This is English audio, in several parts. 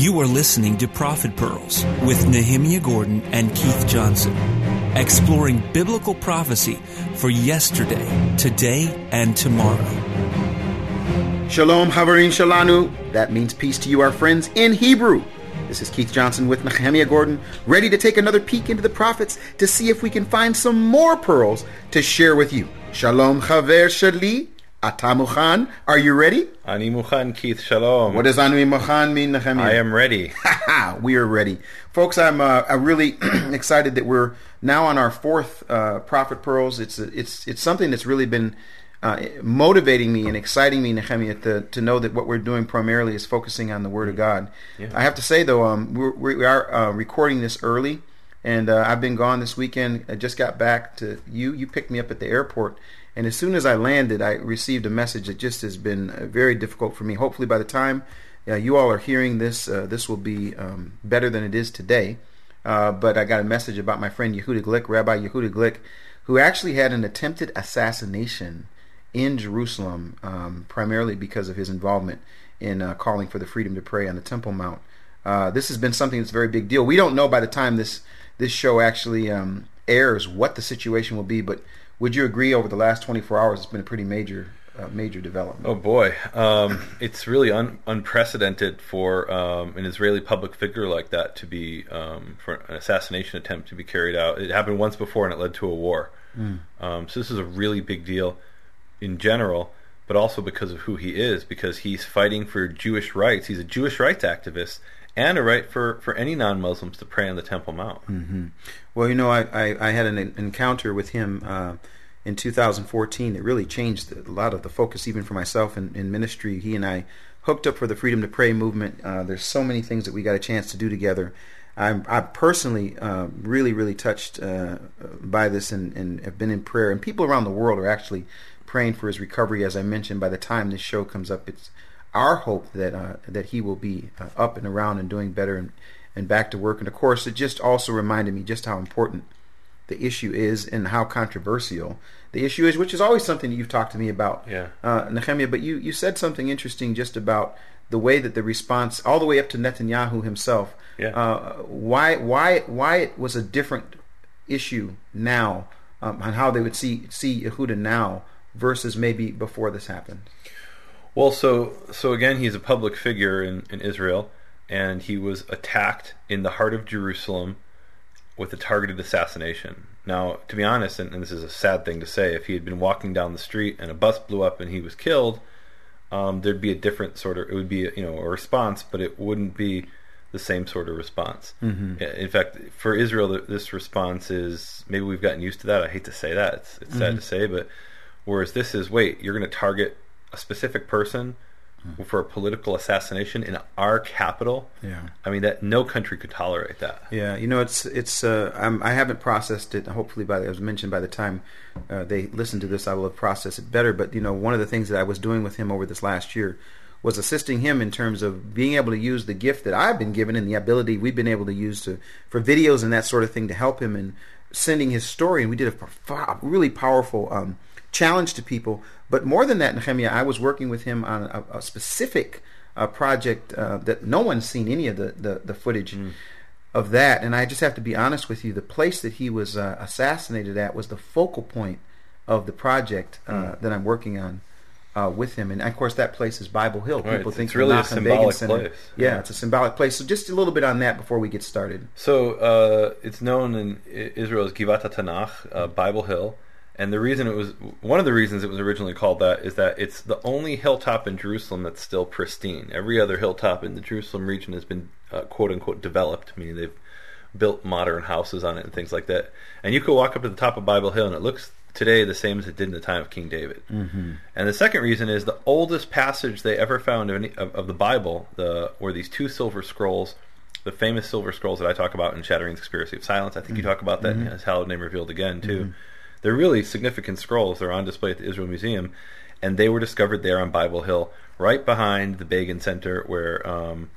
You are listening to Prophet Pearls with Nehemiah Gordon and Keith Johnson, exploring biblical prophecy for yesterday, today, and tomorrow. Shalom, Havarin Shalanu. That means peace to you, our friends, in Hebrew. This is Keith Johnson with Nehemiah Gordon, ready to take another peek into the prophets to see if we can find some more pearls to share with you. Shalom, Haver Shali. Atamuchan. Are you ready? Ani Muchan Keith Shalom. What does Anu Muchan mean, Nehemiah? I am ready. we are ready. Folks, I'm, uh, I'm really excited that we're now on our fourth uh, Prophet Pearls. It's, it's, it's something that's really been uh, motivating me and exciting me, Nehemiah, to, to know that what we're doing primarily is focusing on the Word of God. Yeah. I have to say, though, um, we're, we are uh, recording this early, and uh, I've been gone this weekend. I just got back to you. You picked me up at the airport and as soon as I landed, I received a message that just has been uh, very difficult for me. Hopefully, by the time uh, you all are hearing this, uh, this will be um, better than it is today. Uh, but I got a message about my friend Yehuda Glick, Rabbi Yehuda Glick, who actually had an attempted assassination in Jerusalem, um, primarily because of his involvement in uh, calling for the freedom to pray on the Temple Mount. Uh, this has been something that's a very big deal. We don't know by the time this this show actually um, airs what the situation will be, but would you agree over the last 24 hours it's been a pretty major uh, major development? Oh boy, um, it's really un- unprecedented for um, an Israeli public figure like that to be um, for an assassination attempt to be carried out. It happened once before and it led to a war. Mm. so this is a really big deal in general, but also because of who he is, because he's fighting for Jewish rights. He's a Jewish rights activist and a right for, for any non-Muslims to pray on the Temple Mount. Mm-hmm. Well, you know, I, I, I, had an encounter with him uh, in 2014 that really changed a lot of the focus, even for myself in, in ministry. He and I hooked up for the Freedom to Pray movement. Uh, there's so many things that we got a chance to do together. I'm, I personally uh, really, really touched uh, by this and, and have been in prayer. And people around the world are actually praying for his recovery. As I mentioned, by the time this show comes up, it's our hope that uh, that he will be uh, up and around and doing better and, and back to work. And of course, it just also reminded me just how important the issue is and how controversial the issue is, which is always something you've talked to me about, yeah. uh, Nehemiah. But you, you said something interesting just about the way that the response, all the way up to Netanyahu himself, yeah. uh, why why why it was a different issue now um, on how they would see see Yehuda now versus maybe before this happened. Well, so so again, he's a public figure in, in Israel, and he was attacked in the heart of Jerusalem with a targeted assassination. Now, to be honest, and, and, this is a sad thing to say, if he had been walking down the street and a bus blew up and he was killed, um, there'd be a different sort of it would be you know a response, but it wouldn't be the same sort of response. Mm-hmm. In fact, for Israel, this response is maybe we've gotten used to that. I hate to say that; it's, it's mm-hmm. sad to say, but whereas this is wait, you're going to target a specific person mm. for a political assassination in our capital. Yeah, I mean that no country could tolerate that. Yeah, you know it's it's uh, I'm, I have not processed it. Hopefully, by the, as mentioned, by the time uh, they listen to this, I will have processed it better. But you know, one of the things that I was doing with him over this last year was assisting him in terms of being able to use the gift that I've been given and the ability we've been able to use to for videos and that sort of thing to help him in sending his story. And we did a really powerful um, challenge to people but more than that, Nehemiah, I was working with him on a, a specific uh, project uh, that no one's seen any of the, the, the footage mm. of that. And I just have to be honest with you, the place that he was uh, assassinated at was the focal point of the project mm. that I'm working on. Uh, with him, and of course that place is Bible Hill. People right. think it's really a symbolic place. Yeah, yeah, it's a symbolic place. So just a little bit on that before we get started. So uh, it's known in Israel as Givat Tanakh, uh, Bible Hill. And the reason it was one of the reasons it was originally called that is that it's the only hilltop in Jerusalem that's still pristine. Every other hilltop in the Jerusalem region has been uh, quote unquote developed, meaning they've built modern houses on it and things like that. And you could walk up to the top of Bible Hill and it looks today the same as it did in the time of King David. Mm-hmm. And the second reason is the oldest passage they ever found of, any, of, of, the Bible, the were these two silver scrolls, the famous silver scrolls that I talk about in Shattering the Conspiracy of Silence. I think mm-hmm. you talk about that mm-hmm. in His Hallowed Name Revealed Again too. They're really significant scrolls. They're on display at the Israel Museum, and they were discovered there on Bible Hill, right behind the Begin Center where um,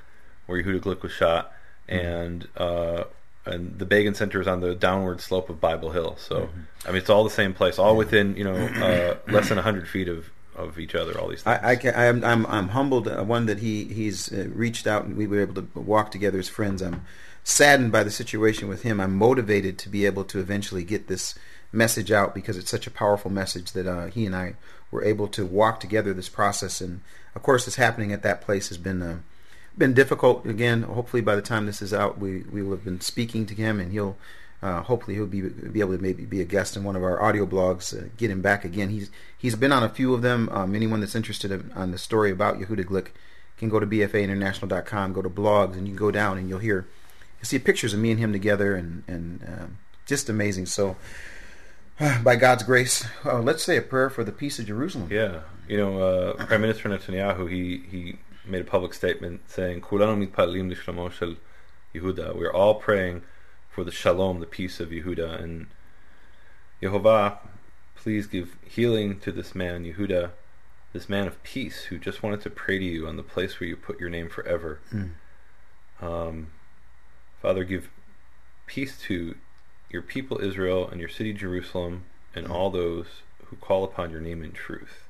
where Yehuda Glick was shot, mm-hmm. and uh, and the Begin Center is on the downward slope of Bible Hill. So mm-hmm. I mean, it's all the same place, all within you know uh, less than hundred feet of of each other. All these things. I, I can, I'm, I'm, I'm humbled. Uh, one that he he's uh, reached out and we were able to walk together as friends. I'm saddened by the situation with him. I'm motivated to be able to eventually get this message out because it's such a powerful message that uh, he and I were able to walk together this process. And of course, it's happening at that place has been uh, been difficult. Again, hopefully by the time this is out, we we will have been speaking to him and he'll. Uh, hopefully he'll be be able to maybe be a guest in one of our audio blogs. Uh, get him back again. He's he's been on a few of them. Um, anyone that's interested in, on the story about Yehuda Glick can go to bfainternational.com, go to blogs, and you can go down and you'll hear, you see pictures of me and him together, and and um, just amazing. So, by God's grace, uh, let's say a prayer for the peace of Jerusalem. Yeah, you know, uh, Prime Minister Netanyahu he he made a public statement saying, "Kulanu mitpalim lishlomo shel Yehuda." We're all praying for the shalom, the peace of Yehuda, and Yehovah, please give healing to this man, Yehuda, this man of peace who just wanted to pray to you on the place where you put your name forever. Mm. Um, Father, give peace to your people Israel and your city Jerusalem and all those who call upon your name in truth.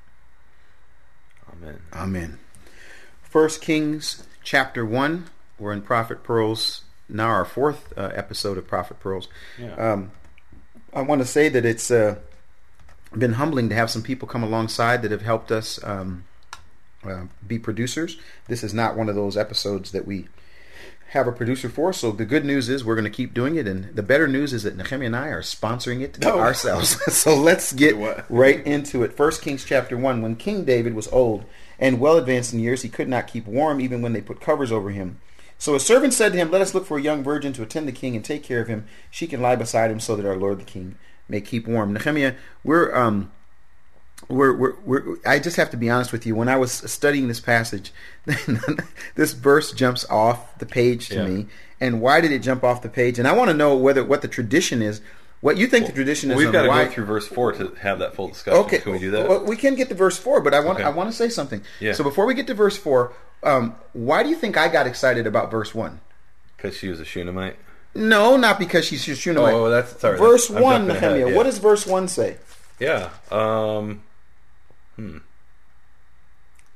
Amen. Amen. First Kings chapter one. We're in Prophet Pearls now, our fourth uh, episode of Prophet Pearls. Yeah. Um, I want to say that it's uh, been humbling to have some people come alongside that have helped us um, uh, be producers. This is not one of those episodes that we have a producer for. So the good news is we're going to keep doing it, and the better news is that Nehemiah and I are sponsoring it ourselves. so let's get right into it. First Kings chapter one. When King David was old and well advanced in years, he could not keep warm even when they put covers over him. So his servant said to him, Let us look for a young virgin to attend the king and take care of him. She can lie beside him so that our lord the king may keep warm. Nehemiah, we're um we're, we're, we're, I just have to be honest with you. When I was studying this passage, this verse jumps off the page to Yeah. me. And why did it jump off the page? And I want to know whether what the tradition is. What you think the tradition is? We've got to why, go through verse four to have that full discussion. Okay, Can we do that? Well, we can get to verse four, but I want Okay. I want to say something. Yeah. So before we get to verse four, um, why do you think I got excited about verse one? Because she was a Shunammite. No, not because she's your Shunammite. Oh, that's- sorry, Verse that's- one, Nehemiah. yeah. What does verse one say? Yeah. Um. Hmm.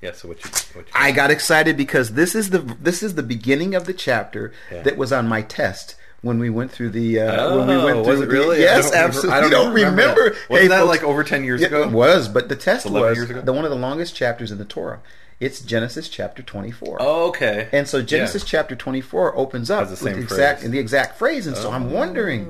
Yeah. So what you? What you I got excited because this is the this is the beginning of the chapter Yeah. that was on my test when we went through the uh, when we Oh, went through was the- really? I yes remember- absolutely I don't remember remember, that. Wasn't Hey, that folks, like over 10 years ago? it was but the test was the one of the longest chapters in the Torah it's Genesis chapter 24 Oh, okay. and so Genesis Yeah. chapter 24 opens up the with same exact phrase. the exact phrase and so I'm wondering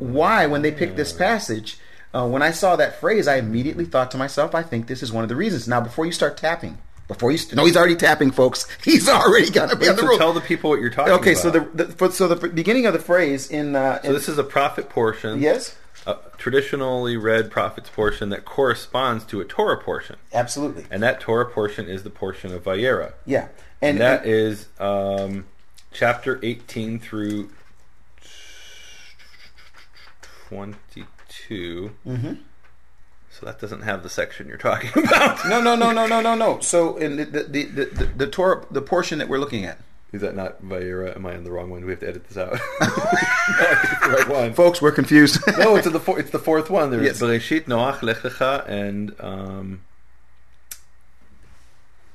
why when they picked this passage uh, when I saw that phrase I immediately thought to myself I think this is one of the reasons now before you start tapping before you st- no he's already tapping folks he's already got to be on the road tell the people what you're talking about. okay about. so the, the for, so the beginning of the phrase in, uh, So this is a prophet portion. yes A traditionally read prophet's portion that corresponds to a Torah portion, absolutely and that Torah portion is the portion of Vayera, yeah and and, that is um, chapter 18 through 22. Mm-hmm. So that doesn't have the section you're talking about. no no no no no no no so in the the, the, the, the, Torah the portion that we're looking at Is that not Vayera? Am I on the wrong one? Do we have to edit this out? no, I think it's the right one. folks we're confused no, it's the four, it's the fourth one. There's Yes. Bereshit, Noach, Lech Lecha, and um,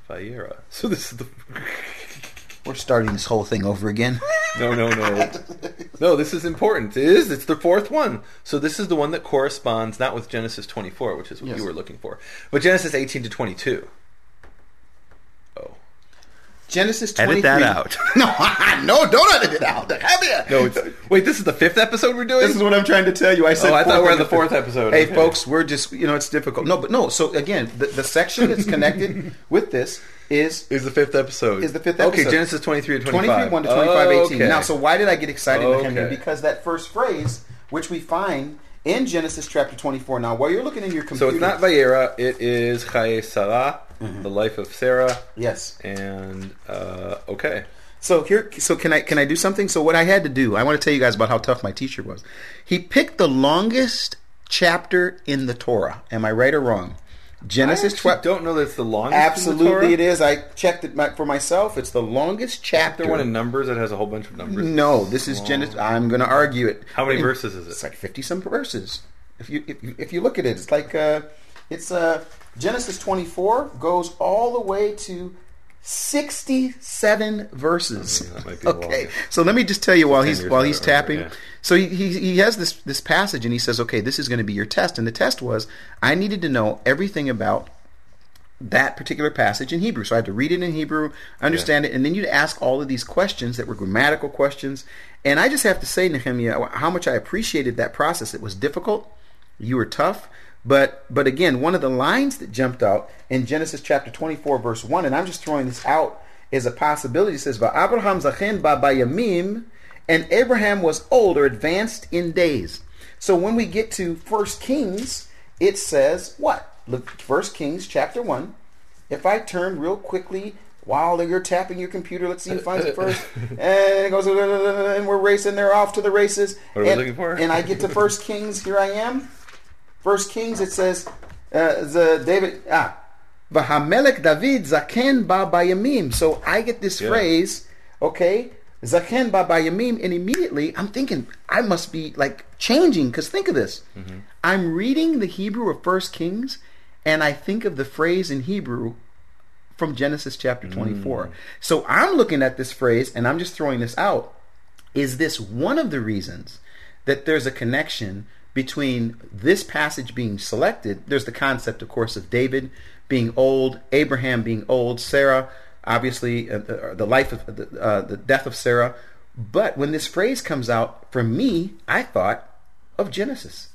Vayera. So this is the we're starting this whole thing over again no, no, no, no. This is important. It is. It's the fourth one. So this is the one that corresponds not with Genesis 24, which is what Yes. you were looking for, but Genesis 18 to 22. Oh, Genesis 23 edit that out. no no don't edit it out Have you? no, it's, wait. This is the fifth episode we're doing. This is what I'm trying to tell you. I said. Oh, I thought we're on on the fourth episode. Hey, Okay. folks, we're just you know it's difficult. No, but no. So again, the, the section that's connected with this is is the fifth episode. Is the fifth episode. Okay. Genesis 23 to 25. 23 1 to 25 Oh, 18. okay. Now, so why did I get excited Oh, with him? okay. Because that first phrase, which we find in Genesis chapter 24. Now, while you're looking in your computer. So it's not Vayera, it is Chayei Sarah, Mm-hmm. the life of Sarah, yes. and uh, okay. So here, so can I can I do something? So what I had to do, I want to tell you guys about how tough my teacher was. He picked the longest chapter in the Torah. Am I right or wrong? Genesis I 12. don't know that it's the longest. Absolutely, it is. I checked it my- for myself. It's the longest chapter. There one in Numbers that has a whole bunch of numbers. no, this is Genesis. I'm going to argue it. How many In- verses is it? It's like fifty some verses. If you if you, if you look at it, it's like uh, It's uh, Genesis 24 goes all the way to 67 verses. Be the okay, longest. so let me just tell you while he's while he's I tapping. yeah. So he, he he has this this passage and he says, okay, this is going to be your test. And the test was I needed to know everything about that particular passage in Hebrew. So I had to read it in Hebrew, understand it, and then you'd ask all of these questions that were grammatical questions. And I just have to say, Nehemiah, how much I appreciated that process. It was difficult. You were tough. But but again, one of the lines that jumped out in Genesis chapter 24, verse 1, and I'm just throwing this out as a possibility, it says, Abraham zaken ba bayamim, and Abraham was old or advanced in days. So when we get to First Kings, it says what? Look, First Kings chapter 1. If I turn real quickly while you're tapping your computer, let's see who finds it first. and it goes, and we're racing. They're off to the races. What are we and, looking for? And I get to First Kings. Here I am. First Kings. It says, uh, the David ah, Vahamelech David Zaken ba bayamim. So I get this Yeah. phrase, okay, Zaken ba bayamim, and immediately I'm thinking I must be like changing because think of this. Mm-hmm. I'm reading the Hebrew of First Kings, and I think of the phrase in Hebrew from Genesis chapter 24. Mm. So I'm looking at this phrase, and I'm just throwing this out. Is this one of the reasons that there's a connection between this passage being selected? There's the concept, of course, of David being old, Abraham being old, Sarah, obviously, uh, uh, the life of the, uh, the death of Sarah. But when this phrase comes out, for me, I thought of Genesis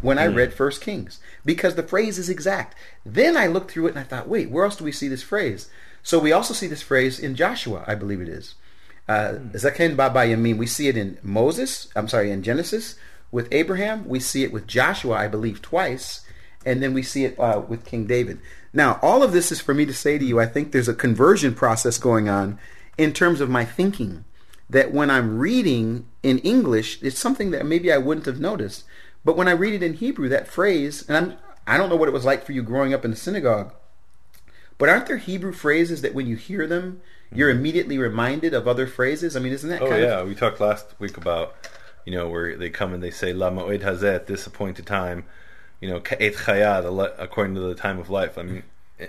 when I read First Kings because the phrase is exact. Then I looked through it and I thought, wait, where else do we see this phrase? So we also see this phrase in Joshua, I believe it is. Uh, Zaken ba bayamim. We see it in Moses. I'm sorry, in Genesis with Abraham. We see it with Joshua, I believe, twice, and then we see it uh, with King David. Now, all of this is for me to say to you. I think there's a conversion process going on in terms of my thinking. That when I'm reading in English, it's something that maybe I wouldn't have noticed. But when I read it in Hebrew, that phrase, and I'm I don't know what it was like for you growing up in the synagogue, but aren't there Hebrew phrases that when you hear them, you're immediately reminded of other phrases? I mean, isn't that Oh yeah, of we talked last week about you know where they come and they say la moed hazeh at this appointed time, you know ka'et chaya the le- according to the time of life. I mean, eh,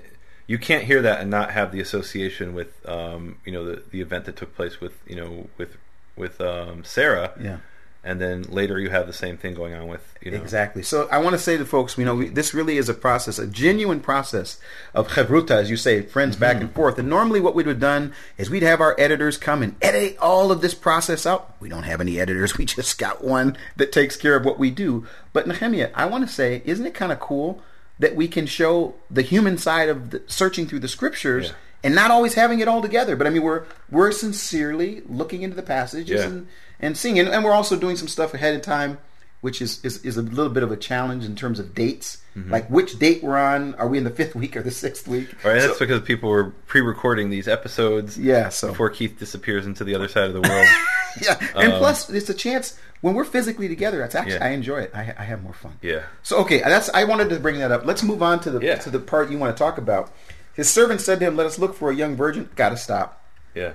you can't hear that and not have the association with um, you know the the event that took place with you know with with um, Sarah. Yeah. And then later you have the same thing going on with you know Exactly. So I want to say to folks, you know, we, this really is a process, a genuine process of chevruta, as you say, friends back mm-hmm. and forth. And normally, what we'd have done is we'd have our editors come and edit all of this process out. We don't have any editors. We just got one that takes care of what we do. But Nehemiah, I want to say, isn't it kind of cool that we can show the human side of the, searching through the scriptures? Yeah. And not always having it all together, but I mean, we're we're sincerely looking into the passages Yeah. and, and seeing, and, and we're also doing some stuff ahead of time which is, is, is a little bit of a challenge in terms of dates. Mm-hmm. Like which date we're on? Are we in the fifth week or the sixth week? Right, that's because people were pre-recording these episodes yeah. So before Keith disappears into the other side of the world. yeah, and um, plus it's a chance when we're physically together. That's actually Yeah. I enjoy it. I, I have more fun. yeah. So okay, that's I wanted to bring that up. Let's move on to the Yeah. to the part you want to talk about. His servant said to him, "Let us look for a young virgin." Got to stop. Yeah.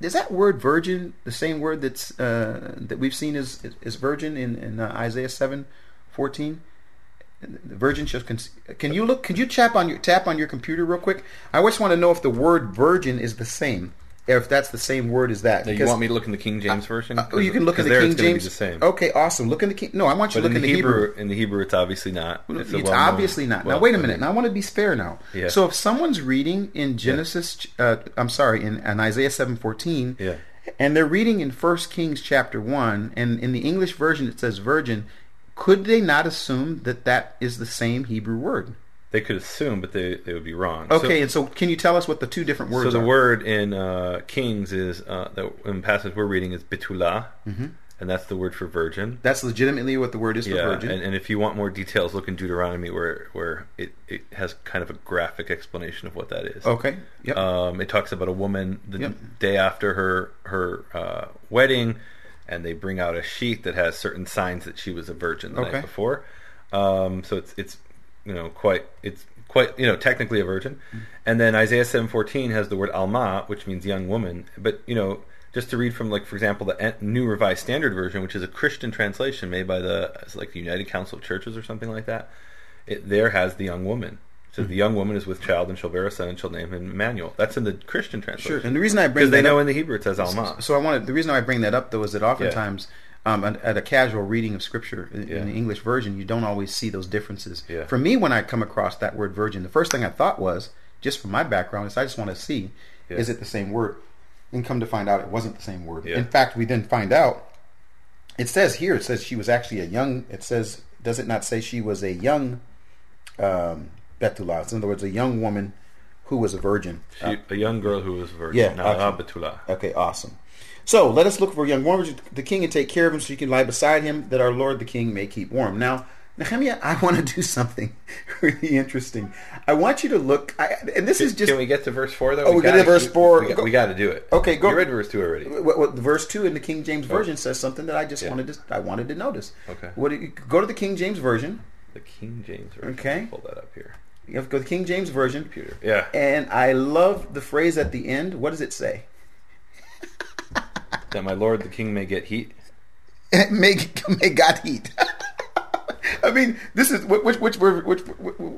Is that word "virgin" the same word that's uh, that we've seen as as virgin in, in uh, Isaiah seven fourteen? The virgin shall. Can you look? Can you tap on your tap on your computer real quick? I just want to know if the word "virgin" is the same, if that's the same word as that. Now, you want me to look in the King James version? Uh, oh, you can look in the there King it's James. Be the same. Okay, awesome. Look in the King. No, I want you But to look in the, Hebrew. Hebrew, in the Hebrew, it's obviously not. It's, well-known- obviously not. now wait a minute. Now I want to be fair now. Yeah. So if someone's reading in Genesis, uh, I'm sorry, in, in Isaiah seven fourteen, Yeah. and they're reading in First Kings chapter one, and in the English version it says virgin, could they not assume that that is the same Hebrew word? They could assume, but they, they would be wrong. So- Okay, and so can you tell us what the two different words So the are? word in uh, Kings is uh, the in the passage we're reading is betula, Mm-hmm. and that's the word for virgin. That's legitimately what the word is for yeah, virgin. and, and if you want more details, look in Deuteronomy where where it, it has kind of a graphic explanation of what that is. okay. Yep. Um, it talks about a woman the Yep. day after her her uh, wedding, and they bring out a sheet that has certain signs that she was a virgin the Okay. night before. Um, so it's it's you know quite it's quite you know technically a virgin, Mm-hmm. and then Isaiah seven fourteen has the word alma, which means young woman. But you know just to read from like for example the New Revised Standard Version, which is a Christian translation made by the like the United Council of Churches or something like that. it there has the young woman. It says the young woman is with child and shall bear a son and shall name him Emmanuel. That's in the Christian translation. Sure. And the reason I bring because they know up, in the Hebrew it says Alma. so I wanted the reason I bring that up though is that oftentimes um, at, at a casual reading of scripture in, Yeah. in the English version, you don't always see those differences. Yeah. For me, when I come across that word virgin, the first thing I thought was just from my background is I just want to see Yeah. is it the same word, and come to find out it wasn't the same word. In fact, we then find out it says here it says she was actually a young. It says does it not say she was a young um, Betula? In other words, a young woman who was a virgin. She, a young girl who was a virgin. Yeah, Na'ah okay. Betula. Okay, awesome. So let us look for young woman, the king, and take care of him, so you can lie beside him, that our lord the king may keep warm. Now, Nehemiah, I want to do something really interesting. I want you to look, I, and this is just Can we get to verse four though? Oh, we get to gotta- verse four. We, Go- we got to do it. Okay, go- You read verse two already. what, what, verse two in the King James version says something that I just Yeah. wanted to I wanted to notice. Okay. What you- go to the King James version. The King James version. Okay. Pull that up here. You have to go to the King James version. Computer. Yeah. And I love the phrase at the end. What does it say? That my lord the king may get heat. may, may God heat. I mean, this is which which, which which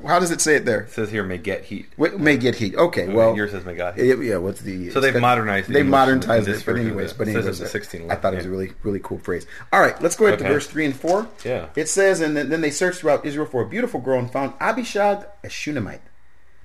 how does it say it there? It says here may get heat. Wait, may get heat. Okay, well, yours says may God heat. yeah, yeah, what's the? So they've modernized the They've modernized this it, but anyways, yeah. but It anyways, it's a 16 I thought it was a really really cool phrase. All right, let's go ahead to verse three and four. Yeah. it says, and then, then they searched throughout Israel for a beautiful girl and found Abishag, a Shunammite.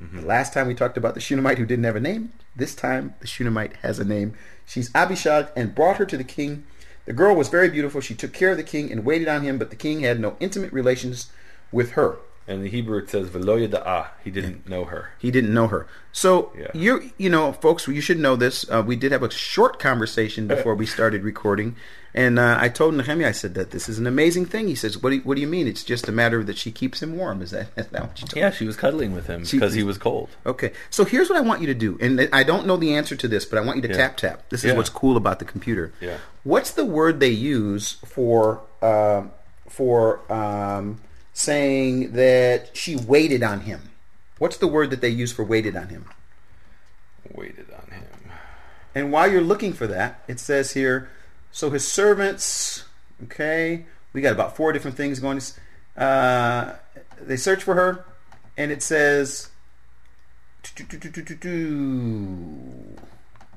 Mm-hmm. The last time we talked about the Shunammite who didn't have a name. This time the Shunammite has a name. She's Abishag and brought her to the king. The girl was very beautiful. She took care of the king and waited on him, but the king had no intimate relations with her. And the Hebrew it says velo yada'ah. He didn't know her. He didn't know her. So Yeah. you you know, folks, you should know this. Uh, we did have a short conversation before we started recording, and uh, I told Nehemiah, I said that this is an amazing thing. He says, "What do you, what do you mean? It's just a matter that she keeps him warm." Is that is that what you told? Yeah, she was cuddling with him because he was cold. Okay, so here's what I want you to do, and I don't know the answer to this, but I want you to Yeah. tap tap. This is Yeah. what's cool about the computer. Yeah. What's the word they use for um for um, saying that she waited on him? What's the word that they use for waited on him? Waited on him. And while you're looking for that, it says here, so his servants, okay, we got about four different things going. Uh, they search for her, and it says,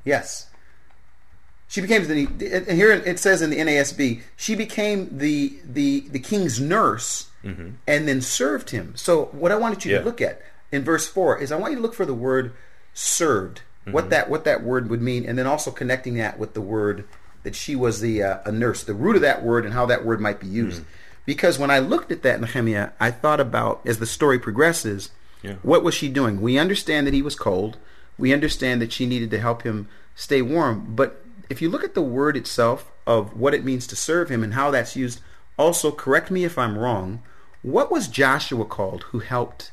yes. She became the, and here it says in the NASB, she became the the the king's nurse, and then served him. So what I wanted you Yeah. to look at in verse four is I want you to look for the word served, what that what that word would mean, and then also connecting that with the word that she was the uh, a nurse, the root of that word, and how that word might be used. Because when I looked at that Nehemiah, I thought about as the story progresses, Yeah. what was she doing? We understand that he was cold. We understand that she needed to help him stay warm. But if you look at the word itself of what it means to serve him and how that's used, also correct me if I'm wrong. What was Joshua called who helped?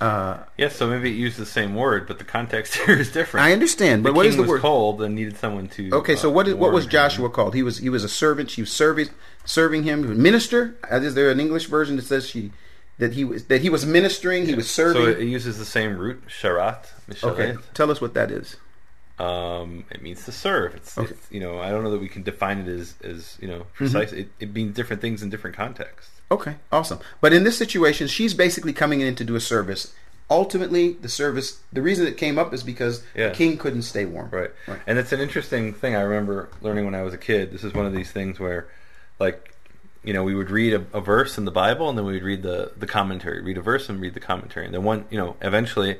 Uh, Yes, so maybe it used the same word, but the context here is different. I understand, but the what is the was word? cold and needed someone to. Okay, so uh, what is, what was him. Joshua called? He was he was a servant. She was serving serving him. Minister. Is there an English version that says she that he was that he was ministering? He was serving. So it uses the same root, sharat, okay, tell us what that is. Um, it means to serve. It's, Okay. it's you know I don't know that we can define it as as you know precise. It, it means different things in different contexts. Okay, awesome. But in this situation, she's basically coming in to do a service. Ultimately, the service, the reason it came up is because Yeah. the king couldn't stay warm. Right. right. And it's an interesting thing I remember learning when I was a kid. This is one of these things where, like, you know, we would read a, a verse in the Bible and then we would read the, the commentary, read a verse and read the commentary. And then one, you know, eventually,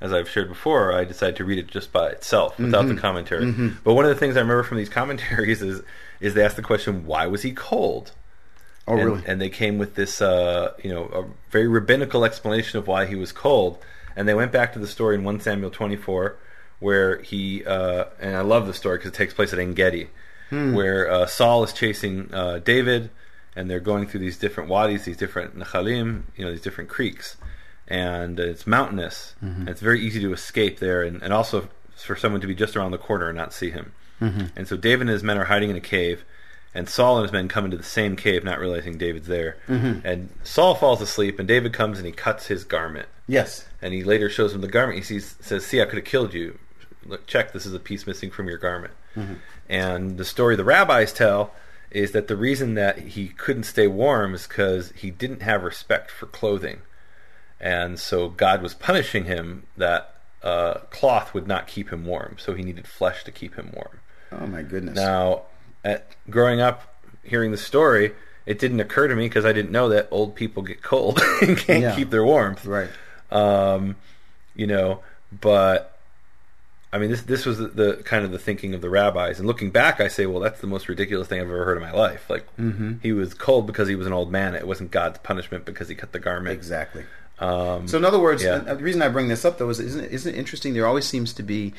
as I've shared before, I decided to read it just by itself without Mm-hmm. the commentary. But one of the things I remember from these commentaries is, is they asked the question, why was he cold? Oh, and, really? and they came with this, uh, you know, a very rabbinical explanation of why he was cold. And they went back to the story in 1 Samuel 24, where he, uh, and I love the story because it takes place at En Gedi, Hmm. where uh, Saul is chasing uh, David, and they're going through these different wadis, these different nachalim, you know, these different creeks, and it's mountainous. Mm-hmm. And it's very easy to escape there, and, and also for someone to be just around the corner and not see him. Mm-hmm. And so David and his men are hiding in a cave, and Saul and his men come into the same cave, not realizing David's there. Mm-hmm. And Saul falls asleep, and David comes and he cuts his garment. Yes. And he later shows him the garment. He sees, says, "See, I could have killed you. Look, check. This is a piece missing from your garment." And the story the rabbis tell is that the reason that he couldn't stay warm is because he didn't have respect for clothing. and so God was punishing him that uh, cloth would not keep him warm, so he needed flesh to keep him warm. Oh my goodness. Now, at, growing up, hearing the story, it didn't occur to me because I didn't know that old people get cold and can't Yeah. keep their warmth. right. Um, you know, but I mean, this this was the, the kind of the thinking of the rabbis. And looking back, I say, well, that's the most ridiculous thing I've ever heard in my life. Like, he was cold because he was an old man. It wasn't God's punishment because he cut the garment. Exactly. Um, So in other words, yeah. the reason I bring this up though is isn't it, isn't it interesting? There always seems to be,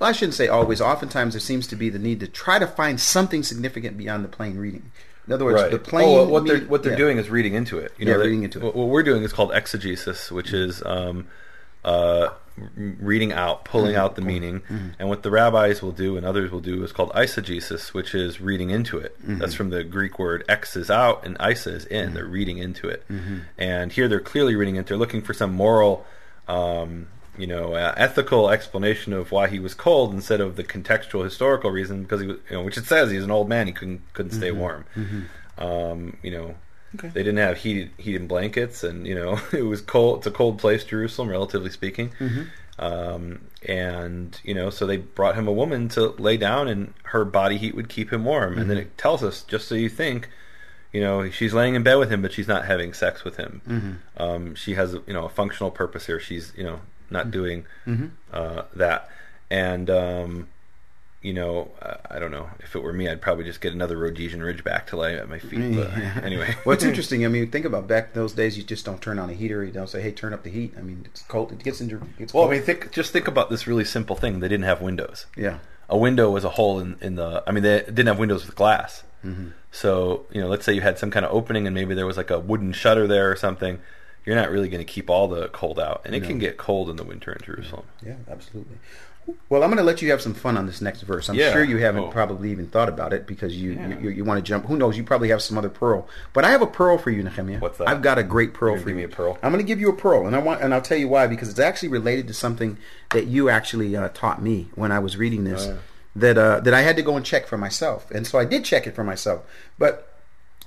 I shouldn't say always. Oftentimes there seems to be the need to try to find something significant beyond the plain reading. In other words, right. the plain. Oh, what they're what they're yeah. doing is reading into it. You Yeah, know, they- reading into it. What, we're doing is called exegesis, which is um, uh, reading out, pulling Mm-hmm. out the meaning. And what the rabbis will do and others will do is called eisegesis, which is reading into it. Mm-hmm. That's from the Greek word ex is out and isa is in. They're reading into it. Mm-hmm. And here they're clearly reading into. They're looking for some moral. Um, you know, uh, ethical explanation of why he was cold instead of the contextual historical reason because he was, you know, which it says he's an old man, he couldn't couldn't stay warm. Um, you know, Okay. they didn't have heated heated blankets, and you know, it was cold. It's a cold place, Jerusalem, relatively speaking. Um, and you know, so they brought him a woman to lay down, and her body heat would keep him warm. And then it tells us, just so you think, you know, she's laying in bed with him, but she's not having sex with him. Um, she has, you know, a functional purpose here. She's, you know, not doing uh, that. And um, you know, I, I don't know. If it were me, I'd probably just get another Rhodesian Ridgeback to lay at my feet. But anyway, well, it's interesting. I mean, think about back those days. You just don't turn on a heater. You don't say, "Hey, turn up the heat." I mean, it's cold. It gets into. It gets Well, I mean, think just think about this really simple thing. They didn't have windows. yeah. A window was a hole in, in the. I mean, they didn't have windows with glass. Mm-hmm. So you know, let's say you had some kind of opening, and maybe there was like a wooden shutter there or something. You're not really going to keep all the cold out, and it can get cold in the winter in Jerusalem. Yeah, absolutely. Well, I'm going to let you have some fun on this next verse. I'm Yeah. sure you haven't Oh. probably even thought about it because you Yeah. you, you, want to jump. Who knows? You probably have some other pearl. But I have a pearl for you, Nehemiah. What's that? I've got a great pearl for you. me a pearl? I'm going to give you a pearl, and I want and I'll tell you why because it's actually related to something that you actually uh, taught me when I was reading this. Oh, yeah. That uh, that I had to go and check for myself, and so I did check it for myself. But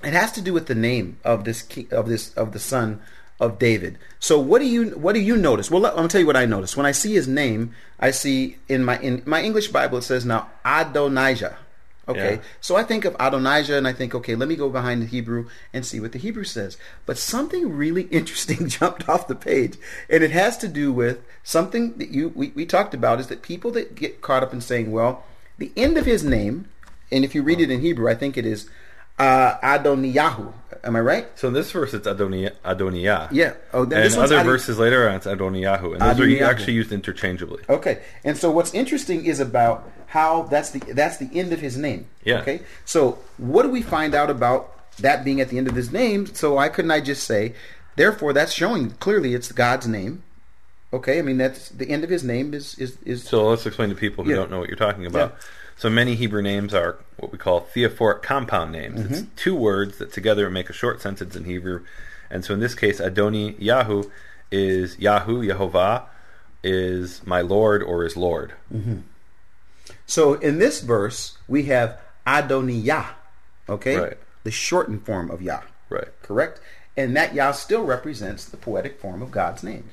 it has to do with the name of this of this of the son of David. So what do you what do you notice? Well, I'm gonna tell you what I notice. When I see his name, I see in my in my English Bible it says now Adonijah. Okay, Yeah. so I think of Adonijah and I think, okay, let me go behind the Hebrew and see what the Hebrew says. But something really interesting jumped off the page, and it has to do with something that you we, we talked about is that people that get caught up in saying, well, the end of his name, and if you read it in Hebrew, I think it is uh, Adoniyahu. Am I right? So in this verse, it's Adoniah. Yeah. Oh, then and other verses later on, it's Adoniyahu, and those are actually used interchangeably. Okay, and so what's interesting is about how that's the that's the end of his name. Yeah. Okay, so what do we find out about that being at the end of his name? So why couldn't I just say, therefore, that's showing clearly it's God's name. Okay, I mean that's the end of his name is is is So let's explain to people who Yeah. don't know what you're talking about. So many Hebrew names are what we call theophoric compound names. It's Mm-hmm. two words that together make a short sentence in Hebrew. And so in this case, Adoni Yahu is Yahu, Yehovah, is my Lord or is Lord. so in this verse we have Adoniyah. Okay, Right. the shortened form of Yah. Right. Correct, and that Yah still represents the poetic form of God's name.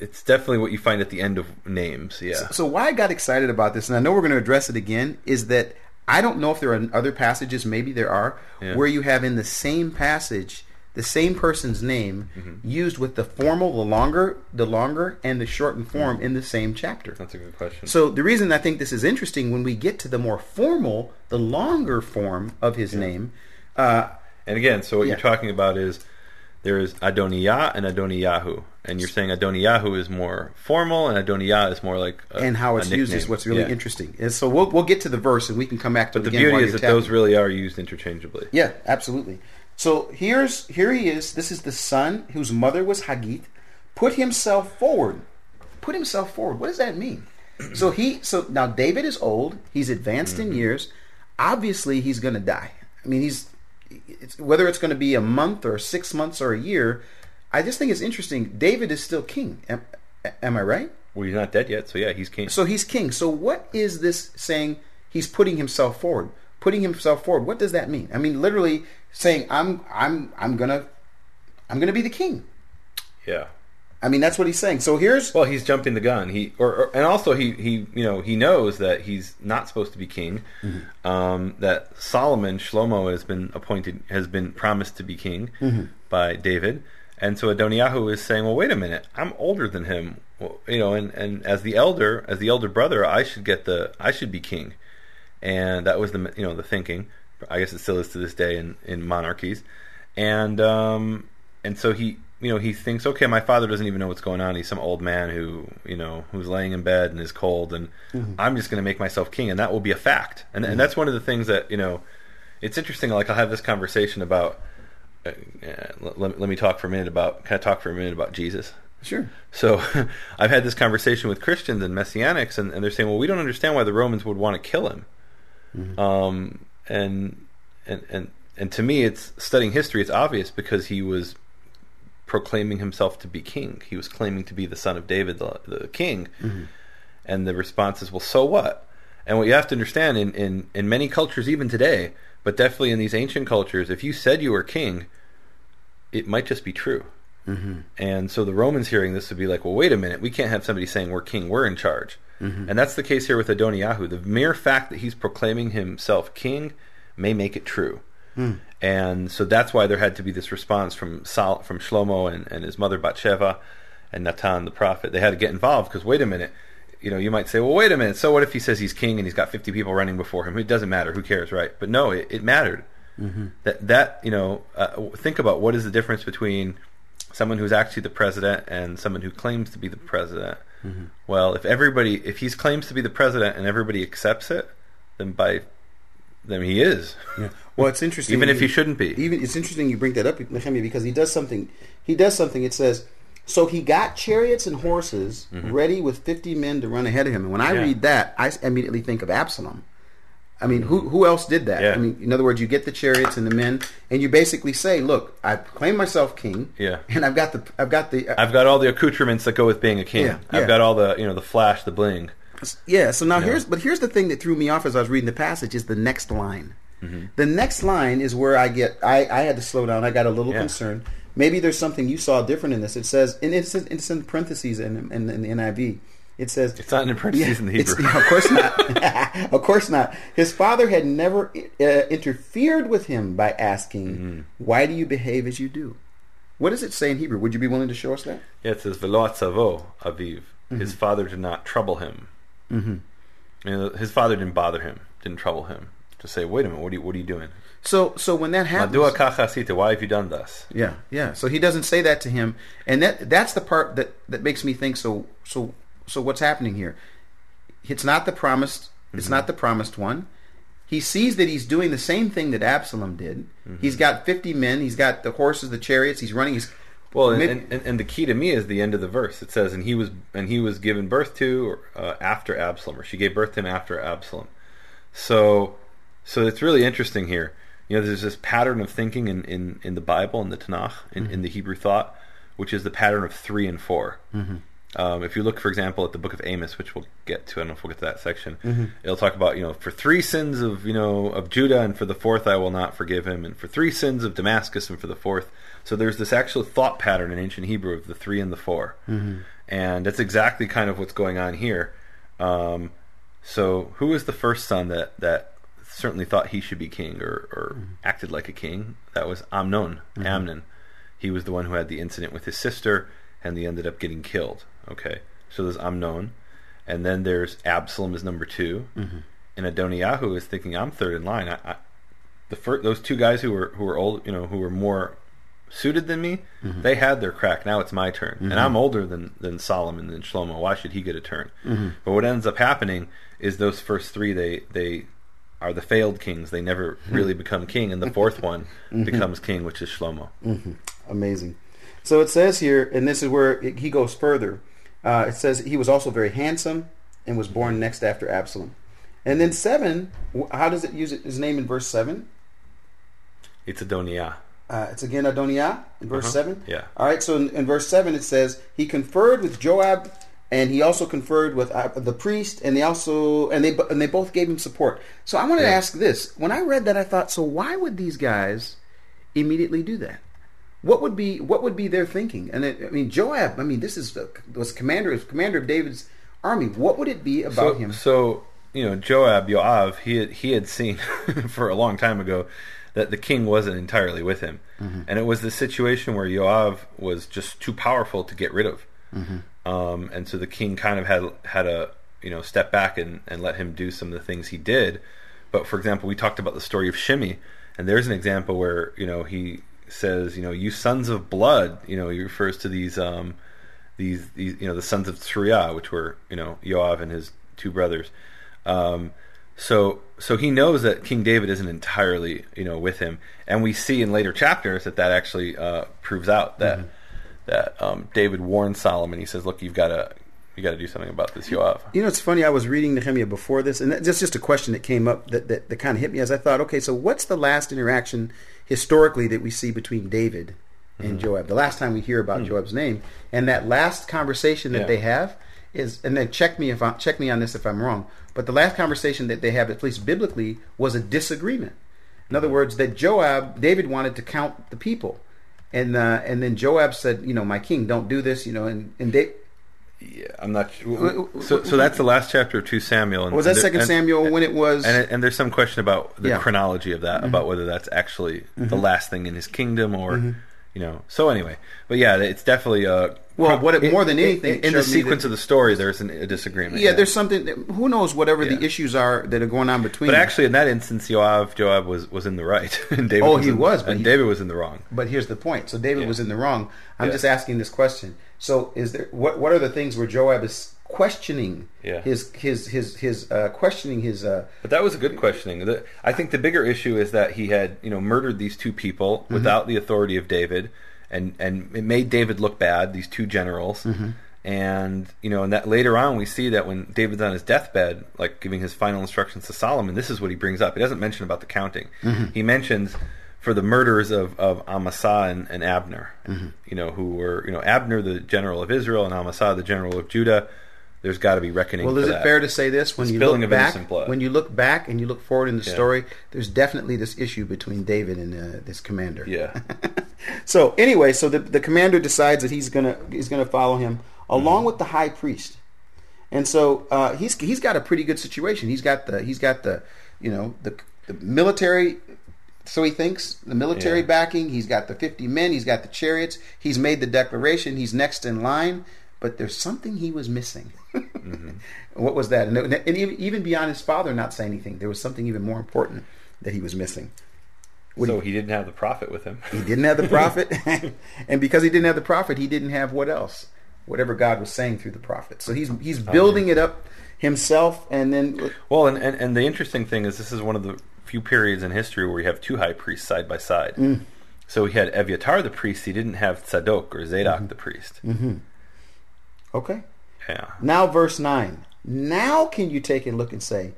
It's definitely what you find at the end of names. Yeah. So why I got excited about this, and I know we're going to address it again, is that I don't know if there are other passages, maybe there are, Yeah. where you have in the same passage the same person's name Mm-hmm. used with the formal, the longer, the longer, and the shortened form in the same chapter. That's a good question. So the reason I think this is interesting when we get to the more formal, the longer form of his name, uh, And again, so what Yeah. you're talking about is there is Adoniyah and Adoniyahu, and you're saying Adoniyahu is more formal, and Adoniyah is more like a, and how it's used is what's really Yeah. interesting. And so we'll we'll get to the verse and we can come back to But the beauty is that those really are used interchangeably. Yeah, absolutely. So here's here he is. This is the son whose mother was Hagit. Put himself forward. Put himself forward. What does that mean? So he so now David is old. He's advanced in mm-hmm. years. Obviously, he's going to die. I mean, he's it's, whether it's going to be a month or six months or a year. I just think it's interesting. David is still king. Am, am I right? Well, he's not dead yet, so yeah, he's king. So he's king. So what is this saying? He's putting himself forward. Putting himself forward. What does that mean? I mean, literally saying, "I'm, I'm, I'm gonna, I'm going to be the king. Yeah. I mean, that's what he's saying. So here's Well, he's jumping the gun. He or, or and also he he you know he knows that he's not supposed to be king. Mm-hmm. Um, that Solomon Shlomo has been appointed has been promised to be king Mm-hmm. by David, and so Adoniyahu is saying, well, wait a minute, I'm older than him. Well, you know, and, and as the elder, as the elder brother, I should get the I should be king, and that was the you know the thinking. I guess it still is to this day in in monarchies, and um, and so he you know he thinks okay my father doesn't even know what's going on he's some old man who you know who's laying in bed and is cold and i'm just going to make myself king and that will be a fact and and that's one of the things that you know it's interesting like i'll have this conversation about uh, uh, let, let me talk for a minute about can i talk for a minute about jesus sure. so I've had this conversation with Christians and Messianics, and, and they're saying, "Well, we don't understand why the Romans would want to kill him." Um, and and and and to me, it's studying history. It's obvious because he was proclaiming himself to be king. He was claiming to be the son of David, the, the king. Mm-hmm. And the response is, "Well, so what?" And what you have to understand in, in, in many cultures, even today, but definitely in these ancient cultures, if you said you were king, it might just be true. Mm-hmm. And so the Romans hearing this would be like, well, wait a minute, we can't have somebody saying we're king, we're in charge. Mm-hmm. And that's the case here with Adoniyahu. The mere fact that he's proclaiming himself king may make it true. Hmm. And so that's why there had to be this response from Sol- from Shlomo and, and his mother Bathsheba and Natan the prophet. They had to get involved because wait a minute, you know, you might say, well, wait a minute. So what if he says he's king and he's got 50 people running before him? It doesn't matter. Who cares, right? But no, it, it mattered. That that you know, uh, think about what is the difference between someone who's actually the president and someone who claims to be the president. Well, if everybody, if he claims to be the president and everybody accepts it, then by then he is. Well, it's interesting. Even if he shouldn't be. Even it's interesting you bring that up, Nehemiah, because he does something. He does something. It says, so he got chariots and horses ready with fifty men to run ahead of him. And when I Mm-hmm. Yeah. read that, I immediately think of Absalom. I mean, who who else did that? Yeah. I mean, in other words, you get the chariots and the men, and you basically say, "Look, I claim myself king, Yeah. and I've got the I've got the uh, I've got all the accoutrements that go with being a king. Yeah, yeah. I've got all the you know the flash, the bling. Yeah. So now here's but here's the thing that threw me off as I was reading the passage is the next line. Mm-hmm. The next line is where I get I I had to slow down. I got a little Yeah. concerned. Maybe there's something you saw different in this. It says and it's in, it's in parentheses in, in, in the NIV. It says It's not in parentheses in the Hebrew. no, of course not. of course not. His father had never uh, interfered with him by asking, Mm-hmm. "Why do you behave as you do?" What does it say in Hebrew? Would you be willing to show us that? Yeah, it says "Velo atzavo aviv." Mm-hmm. His father did not trouble him. Mm-hmm. You know, his father didn't bother him, didn't trouble him. To say, "Wait a minute, what are you, what are you doing?" So so when that happens, Why have you done thus? Yeah, yeah. So he doesn't say that to him, and that that's the part that that makes me think. So so so what's happening here? It's not the promised. It's not the promised one. He sees that he's doing the same thing that Absalom did. He's got fifty men. He's got the horses, the chariots. He's running. He's Well, and, and, and, and the key to me is the end of the verse. It says, "And he was and he was given birth to or, uh, after Absalom, or she gave birth to him after Absalom." So, so it's really interesting here. You know, there's this pattern of thinking in, in, in the Bible, in the Tanakh, in, in the Hebrew thought, which is the pattern of three and 4 Um, if you look, for example, at the book of Amos, which we'll get to, I don't know if we'll get to that section, it'll talk about, you know, for three sins of, you know, of Judah, and for the fourth I will not forgive him, and for three sins of Damascus, and for the fourth. So there's this actual thought pattern in ancient Hebrew of the three and the 4 and that's exactly kind of what's going on here. Um, so who was the first son that that certainly thought he should be king or, or mm-hmm. acted like a king? That was Amnon, mm-hmm. Amnon. He was the one who had the incident with his sister, and he ended up getting killed. Okay, so there's Amnon, and then there's Absalom is number 2 mm-hmm. and Adoniyahu is thinking I'm third in line. I, I, the fir- those two guys who were who were old, you know, who were more suited than me, they had their crack. Now it's my turn, and I'm older than than Solomon and Shlomo. Why should he get a turn? But what ends up happening is those first three they they are the failed kings. They never really become king, and the fourth one becomes king, which is Shlomo. amazing. So it says here, and this is where it, he goes further. Uh, it says he was also very handsome and was born next after Absalom. And then seven, how does it use it, his name in verse seven? It's Adoniah. Uh, it's again Adoniah in verse Uh-huh. 7. Yeah. All right, so in, in verse 7 it says, He conferred with Joab, and he also conferred with uh, the priest, and they also, and they, and they both gave him support. So I wanted to ask this. When I read that, I thought, so why would these guys immediately do that? what would be what would be their thinking? And it, I mean, Joab. I mean, this is the, was commander commander of David's army. What would it be about so, him? So you know, Joab, Yoav, he had, he had seen for a long time ago that the king wasn't entirely with him, mm-hmm. and it was the situation where Yoav was just too powerful to get rid of, mm-hmm. Um, and so the king kind of had had a you know step back and, and let him do some of the things he did. But for example, we talked about the story of Shimei, and there's an example where you know he says, you know, you sons of blood, you know, he refers to these um, these these you know the sons of Tzruiah, which were you know Yoav and his two brothers. Um, so so he knows that King David isn't entirely you know with him, and we see in later chapters that that actually uh, proves out that mm-hmm. That um, David warns Solomon. He says, "Look, you've got to you got to do something about this, Yoav." You know, it's funny. I was reading Nehemiah before this, and that's just a question that came up that, that that kind of hit me as I thought, okay, so what's the last interaction historically that we see between David and mm-hmm. Joab? The last time we hear about mm-hmm. Joab's name, and that last conversation that yeah. they have is, and then check me if I check me on this if I'm wrong. But the last conversation that they have, at least biblically, was a disagreement. In other words, that Joab, David wanted to count the people, and uh, and then Joab said, you know, my king, don't do this, you know, and and they. Yeah, I'm not sure. So, so that's the last chapter of Two Samuel. And, was that Second Samuel when it was? And, and, there's some question about the yeah. chronology of that, mm-hmm. about whether that's actually mm-hmm. the last thing in his kingdom, or mm-hmm. You know. So anyway, but yeah, it's definitely a well, what it, more than anything, in, in the sequence that, of the story, there's an, a disagreement. Yeah, yeah, there's something. Who knows? Whatever yeah. the issues are that are going on between. But actually, in that instance, Joab, Joab was, was in the right, and David. Oh, was he in, was, and he, David was in the wrong. But here's the point. So David yeah. was in the wrong. I'm just asking this question. So, is there what? What are the things where Joab is questioning yeah. his his his his uh, questioning his? Uh, but that was a good questioning. The, I think the bigger issue is that he had you know murdered these two people mm-hmm. without the authority of David and and it made David look bad. These two generals. Mm-hmm. And you know, and that later on we see that when David's on his deathbed, like giving his final instructions to Solomon, this is what he brings up. He doesn't mention about the counting. Mm-hmm. He mentions for the murders of, of Amasa and, and Abner, mm-hmm. you know, who were, you know, Abner, the general of Israel, and Amasa, the general of Judah. There's got to be reckoning. Well, is it fair to say this when you look back, when you look back and you look forward in the yeah. story, there's definitely this issue between David and uh, this commander. Yeah. so anyway, so the the commander decides that he's gonna he's gonna follow him along mm-hmm. with the high priest, and so uh, he's he's got a pretty good situation. He's got the he's got the you know the the military so he thinks the military yeah. backing. He's got the 50 men. He's got the chariots. He's made the declaration. He's next in line. But there's something he was missing. mm-hmm. What was that? And, and, even beyond his father not saying anything, there was something even more important that he was missing. What so he, he didn't have the prophet with him. he didn't have the prophet, and because he didn't have the prophet, he didn't have what else? Whatever God was saying through the prophet. So he's he's building it up himself, and then well, and, and and the interesting thing is this is one of the few periods in history where we have two high priests side by side. Mm. So he had Eviatar the priest. He didn't have Tzadok or Zadok mm-hmm. the priest. Mm-hmm. Okay. Yeah. Now, verse 9. Now, can you take and look and say,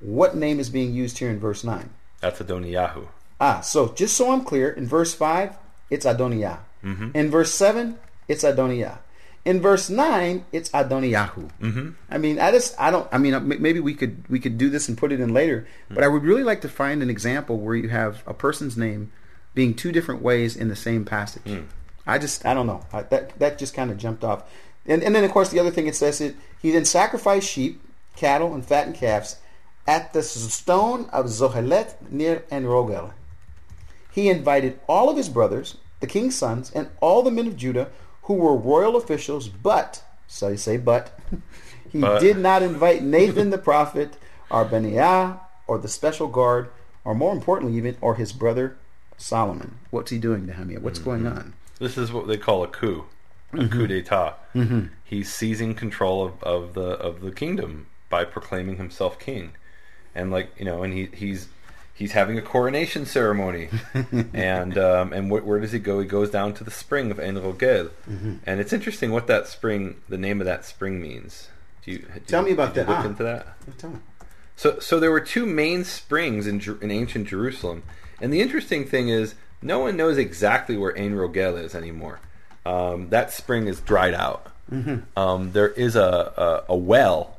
what name is being used here in verse 9? That's Adoniyahu. Ah, so just so I'm clear, in verse 5, it's Adoniyah. Mm-hmm. In verse 7, it's Adoniyah. In verse 9, it's Adoniyahu. Mm-hmm. I mean, I just, I don't, I mean, maybe we could, we could do this and put it in later, mm-hmm. but I would really like to find an example where you have a person's name being two different ways in the same passage. Mm. I just, I don't know. I, that, that just kind of jumped off. And, and then, of course, the other thing it says it he then sacrificed sheep, cattle, and fattened calves at the stone of Zohelet near En-rogel. He invited all of his brothers, the king's sons, and all the men of Judah who were royal officials, but, so you say but, he but. did not invite Nathan the prophet, or Benaiah, or the special guard, or more importantly even, or his brother Solomon. What's he doing, Nehemiah? What's mm-hmm. going on? This is what they call a coup a mm-hmm. coup d'état. Mm-hmm. He's seizing control of, of the of the kingdom by proclaiming himself king, and like you know, and he he's he's having a coronation ceremony, and um, and wh- where does he go? He goes down to the spring of En-rogel, mm-hmm. and it's interesting what that spring, the name of that spring means. Do you do tell you, me about that? Look ah. into that. Tell me. So so there were two main springs in in ancient Jerusalem, and the interesting thing is no one knows exactly where En-rogel is anymore. Um, that spring is dried out. Mm-hmm. Um, there is a, a, a well.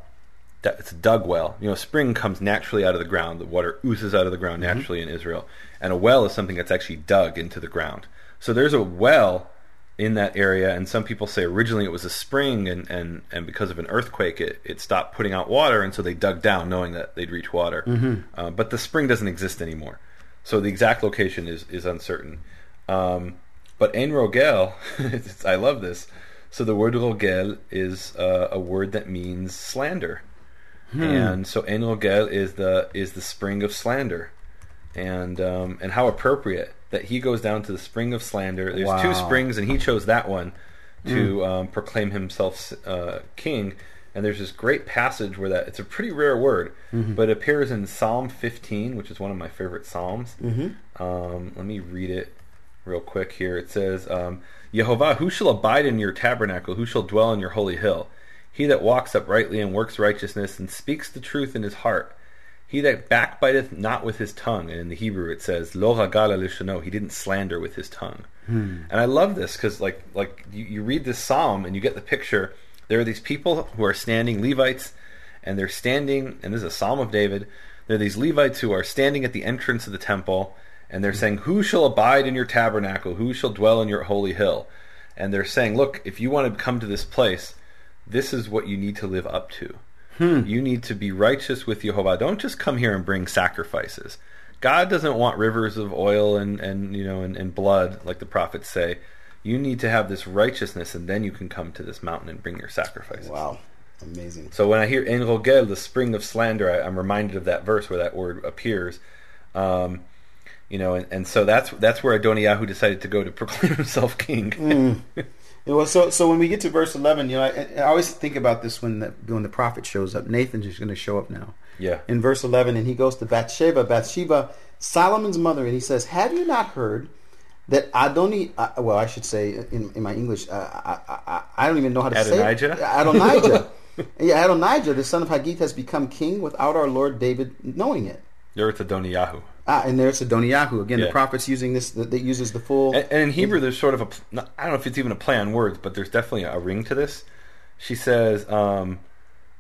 That, it's a dug well. You know, spring comes naturally out of the ground. The water oozes out of the ground mm-hmm. naturally mm-hmm. in Israel, and a well is something that's actually dug into the ground. So there's a well in that area, and some people say originally it was a spring, and, and, and because of an earthquake, it, it stopped putting out water, and so they dug down knowing that they'd reach water. Uh, but the spring doesn't exist anymore, so the exact location is is uncertain. Um, but Ein Rogel, it's- I love this. So the word Rogel is uh, a word that means slander, and so Ein Rogel is the is the spring of slander, and um, and how appropriate that he goes down to the spring of slander. There's two springs, and he chose that one to um, proclaim himself uh, king. And there's this great passage where that it's a pretty rare word, but it appears in Psalm 15, which is one of my favorite psalms. Um, let me read it real quick here. It says, um, Yehovah, who shall abide in your tabernacle? Who shall dwell in your holy hill? He that walks uprightly and works righteousness and speaks the truth in his heart. He that backbiteth not with his tongue. And in the Hebrew it says, Lo hagala. He didn't slander with his tongue. And I love this because, like, like you, you read this psalm and you get the picture. There are these people who are standing, Levites, and they're standing, and this is a psalm of David. There are these Levites who are standing at the entrance of the temple, and they're saying, Who shall abide in your tabernacle? Who shall dwell in your holy hill? And they're saying, Look, if you want to come to this place, this is what you need to live up to. You need to be righteous with Jehovah. Don't just come here and bring sacrifices. God doesn't want rivers of oil and, and you know and, and blood, like the prophets say. You need to have this righteousness, and then you can come to this mountain and bring your sacrifices. Wow, amazing. So when I hear En Rogel, the spring of slander, I, I'm reminded of that verse where that word appears. Um, you know, and, and so that's that's where Adoniyahu decided to go to proclaim himself king. It was so. So when we get to verse eleven, you know, I, I always think about this when the when the prophet shows up. Nathan's just going to show up now. Yeah. In verse eleven, and he goes to Bathsheba, Bathsheba, Solomon's mother, and he says, "Have you not heard that Adoni? Uh, well, I should say in, in my English, uh, I, I, I, don't even know how to Adonijah? say it. Adonijah. yeah, Adonijah, the son of Haggith, has become king without our Lord David knowing it. There it's Adoniyahu. Ah, and there's Adoniyahu again. Yeah. The prophet's using this. That uses the full. And, and in Hebrew, there's sort of a I don't know if it's even a play on words, but there's definitely a ring to this. She says, um,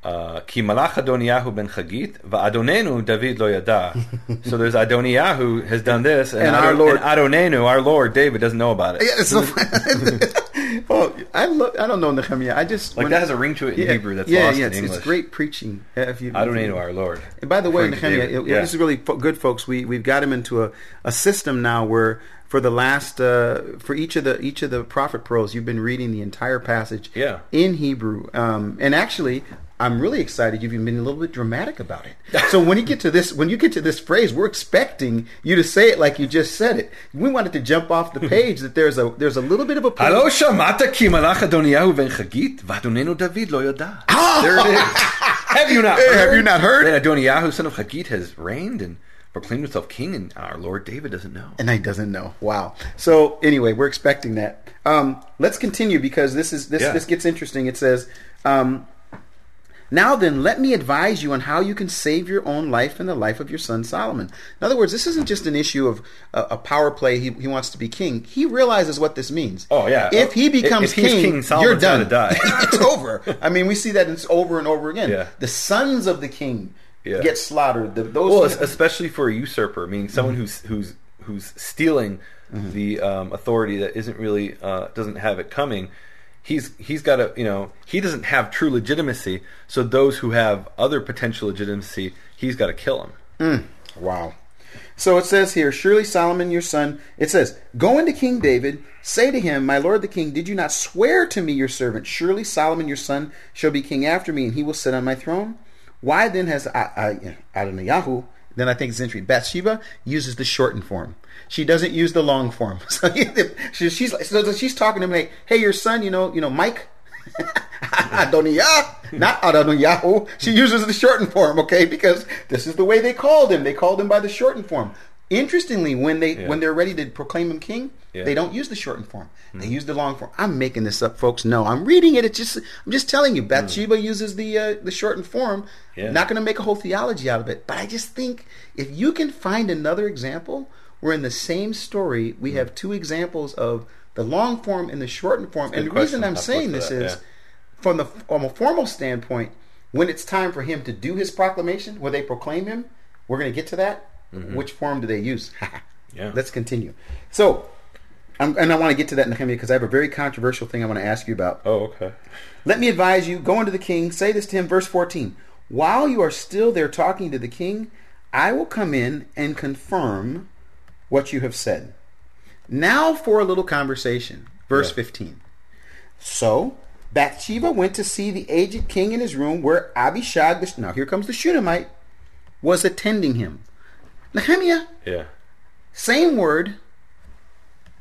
uh, "Ki malach Adoniyahu ben Chagit va'adonenu David lo yada." so there's Adoniyahu has done this, and, And our Lord- and Adonenu, our Lord David, doesn't know about it. Yeah, so, well, I love. I don't know Nehemiah. I just Like that has a ring to it in yeah, Hebrew that's yeah, lost yeah, it's, it's great preaching. If you, Adonenu, our Lord. And by the way, Nehemiah, it- Yeah. this is really good, folks. We we've got him into a, a system now where for the last uh, for each of the each of the prophet pearls, you've been reading the entire passage Yeah. in Hebrew. Um, and actually, I'm really excited. You've even been a little bit dramatic about it. So when you get to this, when you get to this phrase, we're expecting you to say it like you just said it. We wanted to jump off the page that there's a there's a little bit of a Halo, shamata ki malach Adoniyahu ben Chagit David lo yada. There it is. Have you not? Heard? have you not heard? That Adoniyahu, son of Chagit, has reigned and proclaimed himself king, and our Lord David doesn't know. and he doesn't know. Wow. So anyway, we're expecting that. Um, let's continue because this is this Yeah. this gets interesting. It says, um, "Now then, let me advise you on how you can save your own life and the life of your son Solomon." In other words, this isn't just an issue of a, a power play. He, he wants to be king. He realizes what this means. Oh, yeah. If he becomes if he's king, king, you're done. it's over. I mean, we see that it's over and over again. Yeah. The sons of the king Yeah. get slaughtered. The, those Well, es- especially for a usurper, meaning someone Mm-hmm. who's who's who's stealing the um, authority that isn't really uh, doesn't have it coming. He's he's got to you know he doesn't have true legitimacy. So those who have other potential legitimacy, he's got to kill him. Mm. Wow. So it says here, surely Solomon your son, it says, Go into King David, say to him, My lord the king, did you not swear to me your servant, surely Solomon your son shall be king after me, and he will sit on my throne? Why then has Adoniyahu, then I think it's Bathsheba uses the shortened form. She doesn't use the long form. So she- she's, so she's talking to him like, Hey, your son, you know, you know, Mike, Adoniyah, not Adoniyahu. She uses the shortened form, okay? Because this is the way they called him. They called him by the shortened form. Interestingly, when they Yeah. when they're ready to proclaim him king, Yeah. they don't use the shortened form. They use the long form. I'm making this up, folks. No, I'm reading it. It's just I'm just telling you. Bathsheba uses the uh, the shortened form. Yeah. Not going to make a whole theology out of it, but I just think if you can find another example where in the same story we have two examples of the long form and the shortened form, and the good reason. I'm saying this that, is yeah. from the from a formal standpoint, when it's time for him to do his proclamation, where they proclaim him, we're going to get to that. Which form do they use? Yeah. Let's continue. So, I'm, and I want to get to that, in a Nehemiah, because I have a very controversial thing I want to ask you about. Oh, okay. Let me advise you, go unto the king, say this to him, verse 14. While you are still there talking to the king, I will come in and confirm what you have said. Now for a little conversation. Verse Yeah. 15. So Bathsheba went to see the aged king in his room where Abishag, the, now here comes the Shunammite, was attending him. Nehemiah, Yeah. same word.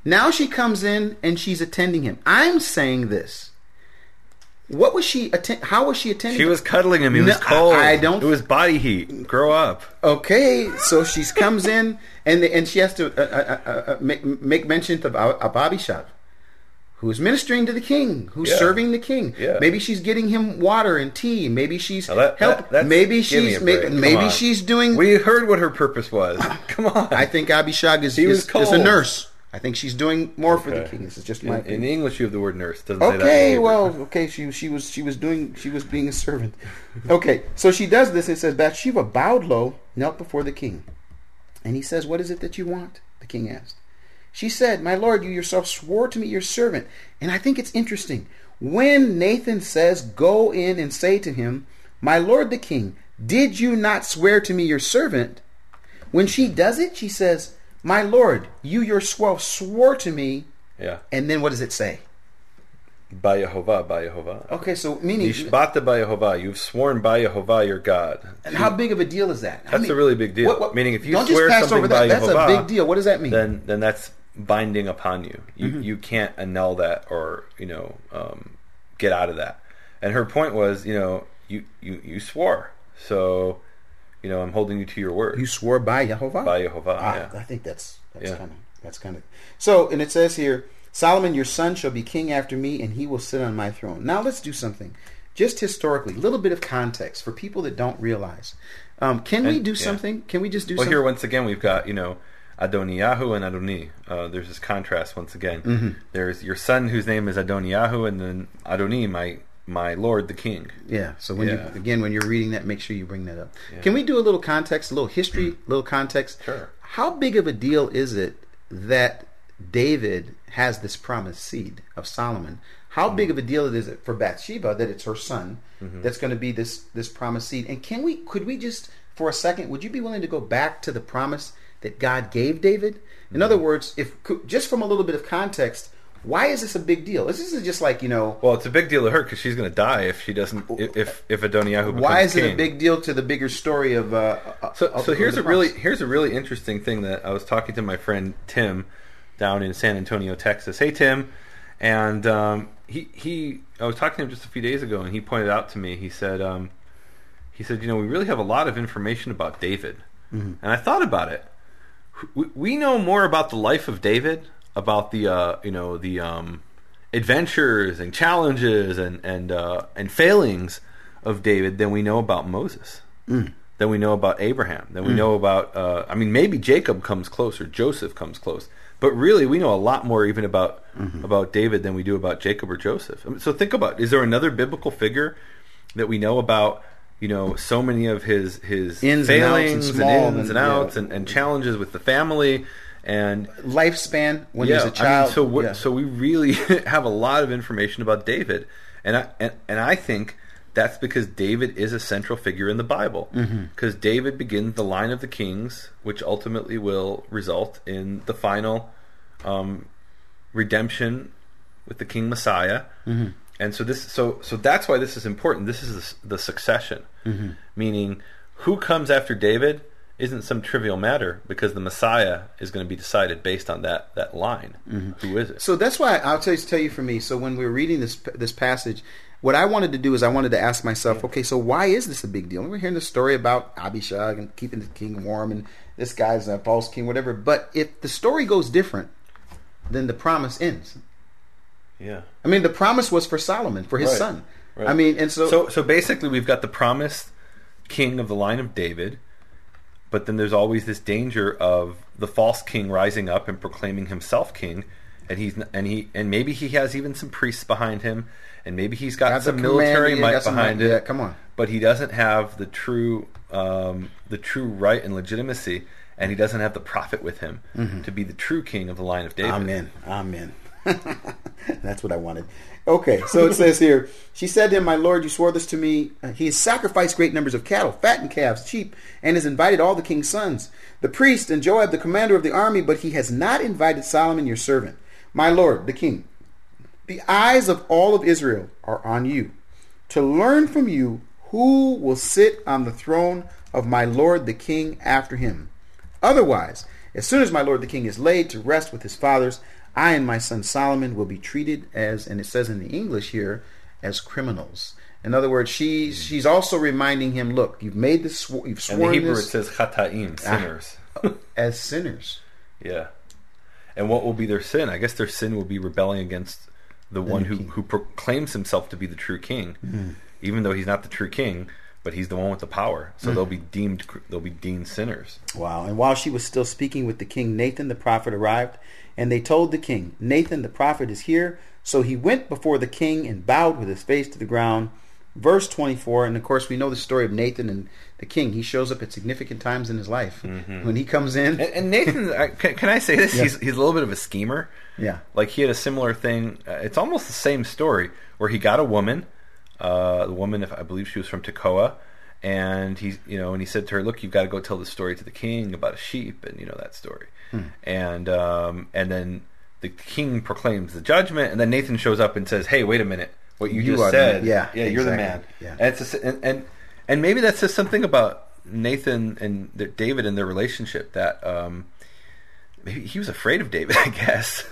Now she comes in and she's attending him. I'm saying this. What was she atten- how was she attending She was cuddling him. He No, was cold. I don't- It was body heat. Grow up. Okay, so she comes in and and she has to uh, uh, uh, uh, make, make mention of, of Abishag, who is ministering to the king, who's Yeah. serving the king. Yeah. Maybe she's getting him water and tea. Maybe she's that- help. that- maybe she's a may- break. Come maybe she's doing. We heard what her purpose was. Come on. I think Abishag is is, is a nurse. I think she's doing more for the king. This is just my in, in English, you have the word nurse. Doesn't say that. in Okay, well, okay, she she was she was doing she was being a servant. Okay, so she does this. It says Bathsheba bowed low, knelt before the king, and he says, "What is it that you want?" The king asked. She said, "My lord, you yourself swore to me your servant." And I think it's interesting when Nathan says, "Go in and say to him, my lord the king, did you not swear to me your servant?" When she does it, she says, "My lord, you yourself swore to me." yeah. And then what does it say? By Yehovah, by Yehovah. Okay, so meaning Yishbata by Yehovah. You've sworn by Yehovah, your God. And how big of a deal is that? I That's a really big deal. Meaning if you don't swear just pass something over that. That's Yehovah, a big deal. What does that mean? then then that's binding upon you. You Mm-hmm. you can't annul that or you know um, get out of that. And her point was, you know, you you you swore, so you know I'm holding you to your word you swore by Jehovah. by Yehovah. Ah, yeah. I think that's that's Yeah. kind of that's kind of so. And it says here, Solomon, your son, shall be king after me, and he will sit on my throne. Now let's do something, just historically, a little bit of context for people that don't realize. Um, can we do yeah. something? Can we just do Well, something? here once again we've got you know Adoniyahu and Adoni. Uh, there's this contrast once again. Mm-hmm. There's your son whose name is Adoniyahu, and then Adoni, my my lord, the king. Yeah. So when Yeah. you again when you're reading that, make sure you bring that up. Yeah. Can we do a little context, a little history, a little context? Sure. How big of a deal is it that David has this promised seed of Solomon? How Mm-hmm. big of a deal is it for Bathsheba that it's her son Mm-hmm. that's going to be this this promised seed? And can we could we just for a second would you be willing to go back to the promise that God gave David? Mm-hmm. In other words, if just from a little bit of context, why is this a big deal? This is just like you know. Well, it's a big deal to her because she's going to die if she doesn't. If if, Adoniyahu becomes Why is it a big deal to the bigger story of? Uh, uh, So, of- so here's a really here's a really interesting thing that I was talking to my friend Tim down in San Antonio, Texas. Hey Tim, and um, he he I was talking to him just a few days ago, and he pointed out to me. He said um, he said you know we really have a lot of information about David, and I thought about it. We, we know more about the life of David, about the uh, you know the um, adventures and challenges and and uh, and failings of David than we know about Moses than we know about Abraham, than we know about. Uh, I mean, maybe Jacob comes close or Joseph comes close, but really, we know a lot more even about about David than we do about Jacob or Joseph. I mean, so think about: is there another biblical figure that we know about? You know, so many of his his Ins and outs and failings and, ins and- and outs yeah. and, and challenges with the family and lifespan when yeah, he's a child. I mean, so what, yeah. so we really have a lot of information about David, and I and, and I think that's because David is a central figure in the Bible. Mm-hmm. Because David begins the line of the kings, which ultimately will result in the final um, redemption with the King Messiah. Mm-hmm. And so this, so so that's why this is important. This is the, the succession, Mm-hmm. meaning who comes after David isn't some trivial matter because the Messiah is going to be decided based on that that line. Who is it? Mm-hmm. So that's why I'll tell you, tell you for me. So when we were reading this this passage, what I wanted to do is I wanted to ask myself, okay, so why is this a big deal? We're hearing the story about Abishag and keeping the king warm, and this guy's a false king, whatever. But if the story goes different, then the promise ends. yeah. I mean, the promise was for Solomon, for his Right. son. Right. I mean, and so, So so basically, we've got the promised king of the line of David, but then there's always this danger of the false king rising up and proclaiming himself king, and he's and he and maybe he has even some priests behind him, and maybe he's got, Got some military might behind it. yeah, come on. but he doesn't have the true um, the true right and legitimacy, and he doesn't have the prophet with him to be the true king of the line of David. Amen. Amen. That's what I wanted. Okay, so it says here, she said to him, My Lord, you swore this to me. He has sacrificed great numbers of cattle, fattened calves, sheep, and has invited all the king's sons, the priest and Joab, the commander of the army, but he has not invited Solomon, your servant. My Lord, the king, the eyes of all of Israel are on you, to learn from you who will sit on the throne of my Lord the king after him. Otherwise, as soon as my Lord the king is laid to rest with his fathers, I and my son Solomon will be treated as, and it says in the English here, as criminals. In other words, she's mm. she's also reminding him, look, you've made this, sw- you've In sworn the Hebrew, this it says chataim, Ah. sinners. as sinners. yeah. And what will be their sin? I guess their sin will be rebelling against the one who, king. who proclaims himself to be the true king, mm. even though he's not the true king, but he's the one with the power. So mm. they'll be deemed they'll be deemed sinners. Wow. And while she was still speaking with the king, Nathan the prophet arrived, and they told the king, Nathan the prophet is here. So he went before the king and bowed with his face to the ground. Verse 24, and of course, we know the story of Nathan and the king. He shows up at significant times in his life. When he comes in, And, and Nathan, I- can, can I say this? Yeah. He's he's a little bit of a schemer. Yeah. like he had a similar thing. Uh, it's almost the same story where he got a woman. Uh, the woman, if I believe she was from Tekoa, and he, you know, and he said to her, "Look, you've got to go tell the story to the king about a sheep, and you know that story." And um, and then the king proclaims the judgment, and then Nathan shows up and says, "Hey, wait a minute! What you, You just said, yeah, yeah, you're the man." yeah. And it's a and, and and maybe that says something about Nathan and David and their relationship that. Um, Maybe he was afraid of David, I guess.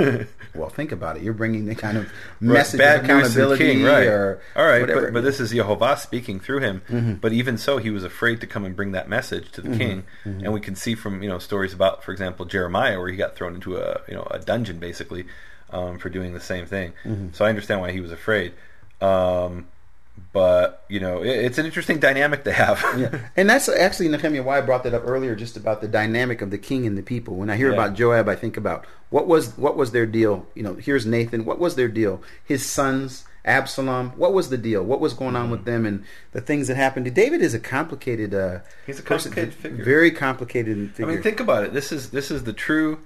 well, think about it. You're bringing the kind of Right, message bad of news to the accountability, king, right? or All right, but, but this is Jehovah speaking through him. Mm-hmm. But even so, he was afraid to come and bring that message to the king. Mm-hmm. And we can see from you know stories about, for example, Jeremiah, where he got thrown into a you know a dungeon basically um, for doing the same thing. Mm-hmm. So I understand why he was afraid. Um, but you know, it, it's an interesting dynamic to have. yeah. And that's actually Nehemiah why I brought that up earlier, just about the dynamic of the king and the people. When I hear Yeah. about Joab, I think about what was what was their deal. You know, here's Nathan. What was their deal? His sons, Absalom. What was the deal? What was going on with them and the things that happened? David is a complicated. Uh, Mm-hmm. He's a person, complicated figure. Very complicated figure. I mean, think about it. This is this is the true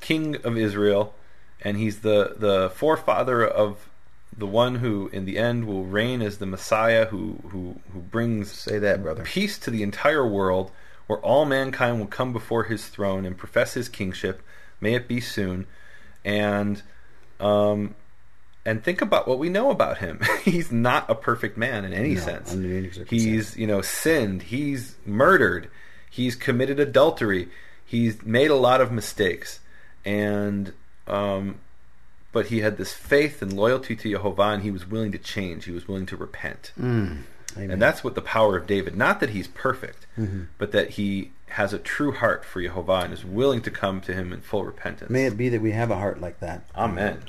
king of Israel, and he's the the forefather of the one who, in the end, will reign as the Messiah, who who who brings Say that, brother. peace to the entire world, where all mankind will come before his throne and profess his kingship. May it be soon, and um, and think about what we know about him. he's not a perfect man in any No, sense. any. He's you know sinned. He's murdered. He's committed adultery. He's made a lot of mistakes, and um, but he had this faith and loyalty to Jehovah, and he was willing to change. He was willing to repent. Mm. And that's what the power of David. Not that he's perfect, Mm-hmm. but that he has a true heart for Jehovah and is willing to come to him in full repentance. May it be that we have a heart like that. Amen.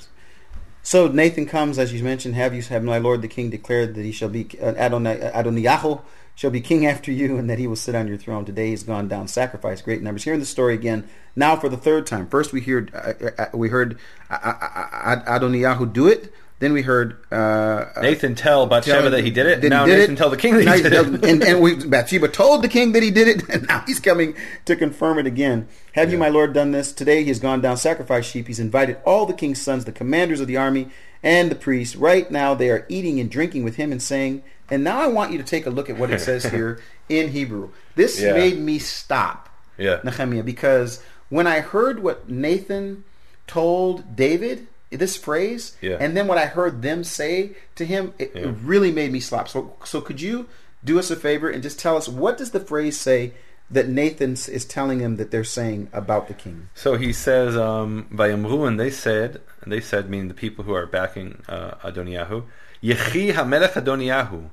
So Nathan comes, as you mentioned, have you have my lord the king declared that he shall be uh, Adonai, Adoniyahu shall be king after you, and that he will sit on your throne. Today he's gone down, sacrificed great numbers. Hearing the story again now for the third time. First we heard uh, uh, we heard uh, uh, uh, Adoniyahu do it. Then we heard uh, Nathan tell Bathsheba that he did it. now did Nathan it. tell the king that he did it. And, and we, Bathsheba told the king that he did it, and now he's coming to confirm it again. Have you, my lord, done this? Today he has gone down, sacrificed sheep. He's invited all the king's sons, the commanders of the army, and the priests. Right now they are eating and drinking with him and saying, and now I want you to take a look at what it says here in Hebrew. This Yeah. made me stop. Yeah. Nehemiah, because when I heard what Nathan told David, this phrase, Yeah. and then what I heard them say to him, it, it really made me stop. So, so could you do us a favor and just tell us what does the phrase say that Nathan is telling him that they're saying about the king? So he says, um, Vayamru, and they said, and they said, meaning the people who are backing uh, Adoniyahu, Yechi HaMelech Adoniyahu,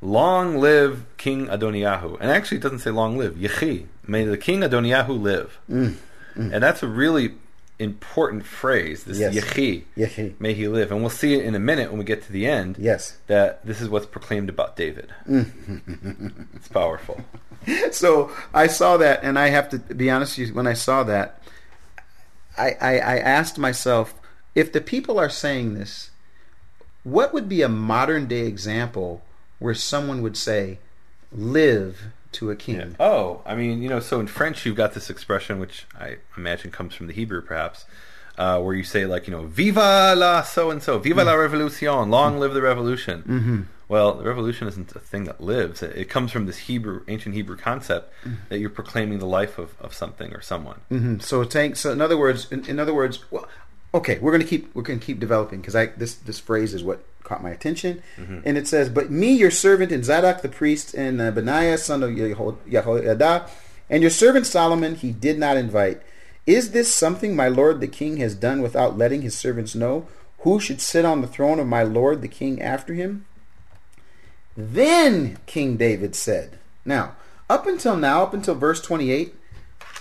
long live King Adoniyahu. And actually, it doesn't say long live, Yechi, may the King Adoniyahu live. Mm, And that's a really important phrase, this Yes. Yechi, Yechi. may he live. And we'll see it in a minute when we get to the end. Yes. That this is what's proclaimed about David. Mm. it's powerful. So I saw that, and I have to be honest with you. When I saw that, I, I, I asked myself, if the people are saying this, what would be a modern day example where someone would say, "Live to a king"? Yeah. Oh, I mean, you know, so in French you've got this expression, which I imagine comes from the Hebrew, perhaps, uh, where you say like, you know, "Viva la so and so, Viva la revolution, long live the revolution." Mm-hmm. Well, the revolution isn't a thing that lives. It, it comes from this Hebrew, ancient Hebrew concept that you're proclaiming the life of, of something or someone. Mhm. So takes. So in other words, in, in other words, well, okay, we're gonna keep we're gonna keep developing because I this this phrase is what caught my attention, and it says, "But me, your servant, and Zadok the priest, and uh, Benaiah son of Yeho- Jehoiada, and your servant Solomon, he did not invite. Is this something my lord the king has done without letting his servants know? Who should sit on the throne of my lord the king after him?" Then King David said, Now, up until now, up until verse 28,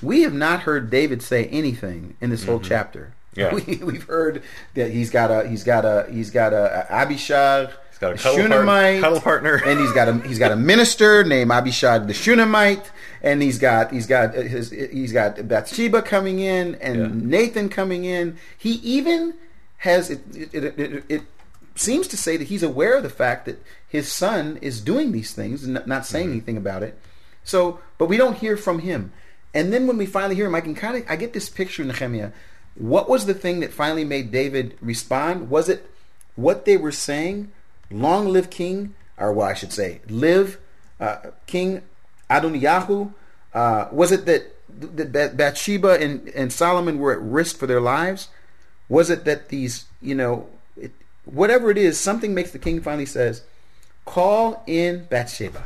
we have not heard David say anything in this whole chapter. Yeah. We, we've heard that he's got a he's got a he's got a, a Abishag, He's got a cuddle, Shunammite, cuddle partner. and he's got a he's got a minister named Abishag the Shunammite, and he's got he's got his he's got Bathsheba coming in and Yeah. Nathan coming in. He even has it it, it, it it seems to say that he's aware of the fact that his son is doing these things and not- not saying Mm-hmm. anything about it. So, but we don't hear from him. And then when we finally hear him, I can kind of I get this picture, in Nehemiah. What was the thing that finally made David respond? Was it what they were saying? Long live King, or well, I should say, live uh, King Adoniyahu. Uh, was it that, that Bathsheba and, and Solomon were at risk for their lives? Was it that these, you know, it, whatever it is, something makes the king finally says, "Call in Bathsheba."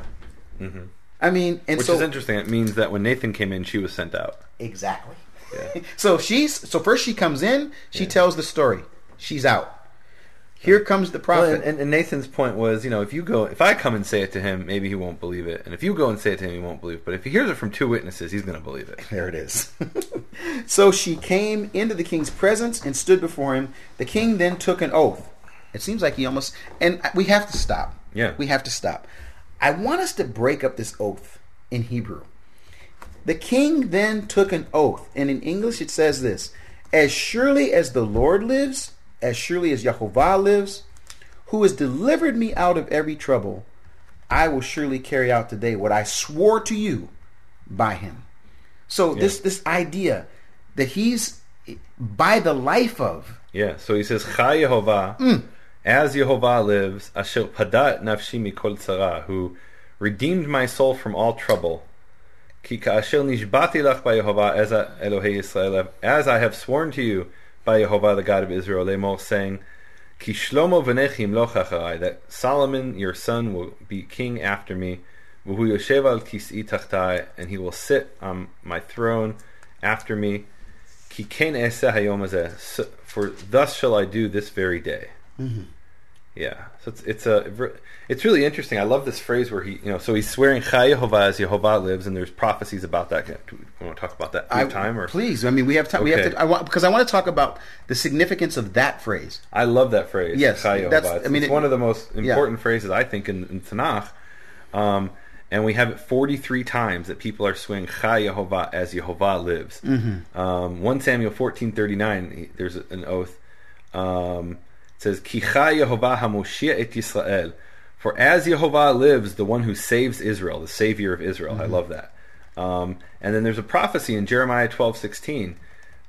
I mean, and Which so is interesting. It means that when Nathan came in, she was sent out. Exactly. Yeah. so she's so first she comes in, she tells the story. She's out. Here comes the Well, prophet. and, and, and Nathan's point was, you know, if you go, if I come and say it to him, maybe he won't believe it, and if you go and say it to him, he won't believe it. But if he hears it from two witnesses, he's going to believe it. there it is. so she came into the king's presence and stood before him. The king then took an oath. It seems like he almost and we have to stop. Yeah. We have to stop. I want us to break up this oath in Hebrew. The king then took an oath, and in English it says this As surely as the Lord lives, as surely as Jehovah lives, who has delivered me out of every trouble, I will surely carry out today what I swore to you by him. So this this idea that he's by the life of Yeah. So he says, Chai Yehovah, mm. as Yehovah lives, Asher padat nafshi mikol tzara, who redeemed my soul from all trouble. As I have sworn to you by Yehovah, the God of Israel, Lemor, saying, that Solomon, your son, will be king after me, and he will sit on my throne after me. For thus shall I do this very day. Mm-hmm. Yeah, so it's it's a it's really interesting. I love this phrase where he you know so he's swearing Chai Yehovah as Yehovah lives, and there's prophecies about that. Do we want to talk about that? Have time or please. I mean, we have time. We have to. I want because I want to talk about the significance of that phrase. I love that phrase. Yes, Chai that's- It's, I mean, it's it- one of the most yeah. important phrases I think in, in Tanakh. Um, and we have it 43 times that people are swearing Chai Yehovah as Yehovah lives. Mm-hmm. Um, 1 Samuel 14:39. There's an oath. Um, it says, "Ki Chai Yehovah Hamoshia et Yisrael." For as Yehovah lives, the one who saves Israel, the Savior of Israel. Mm-hmm. I love that. Um, and then there's a prophecy in Jeremiah 12:16,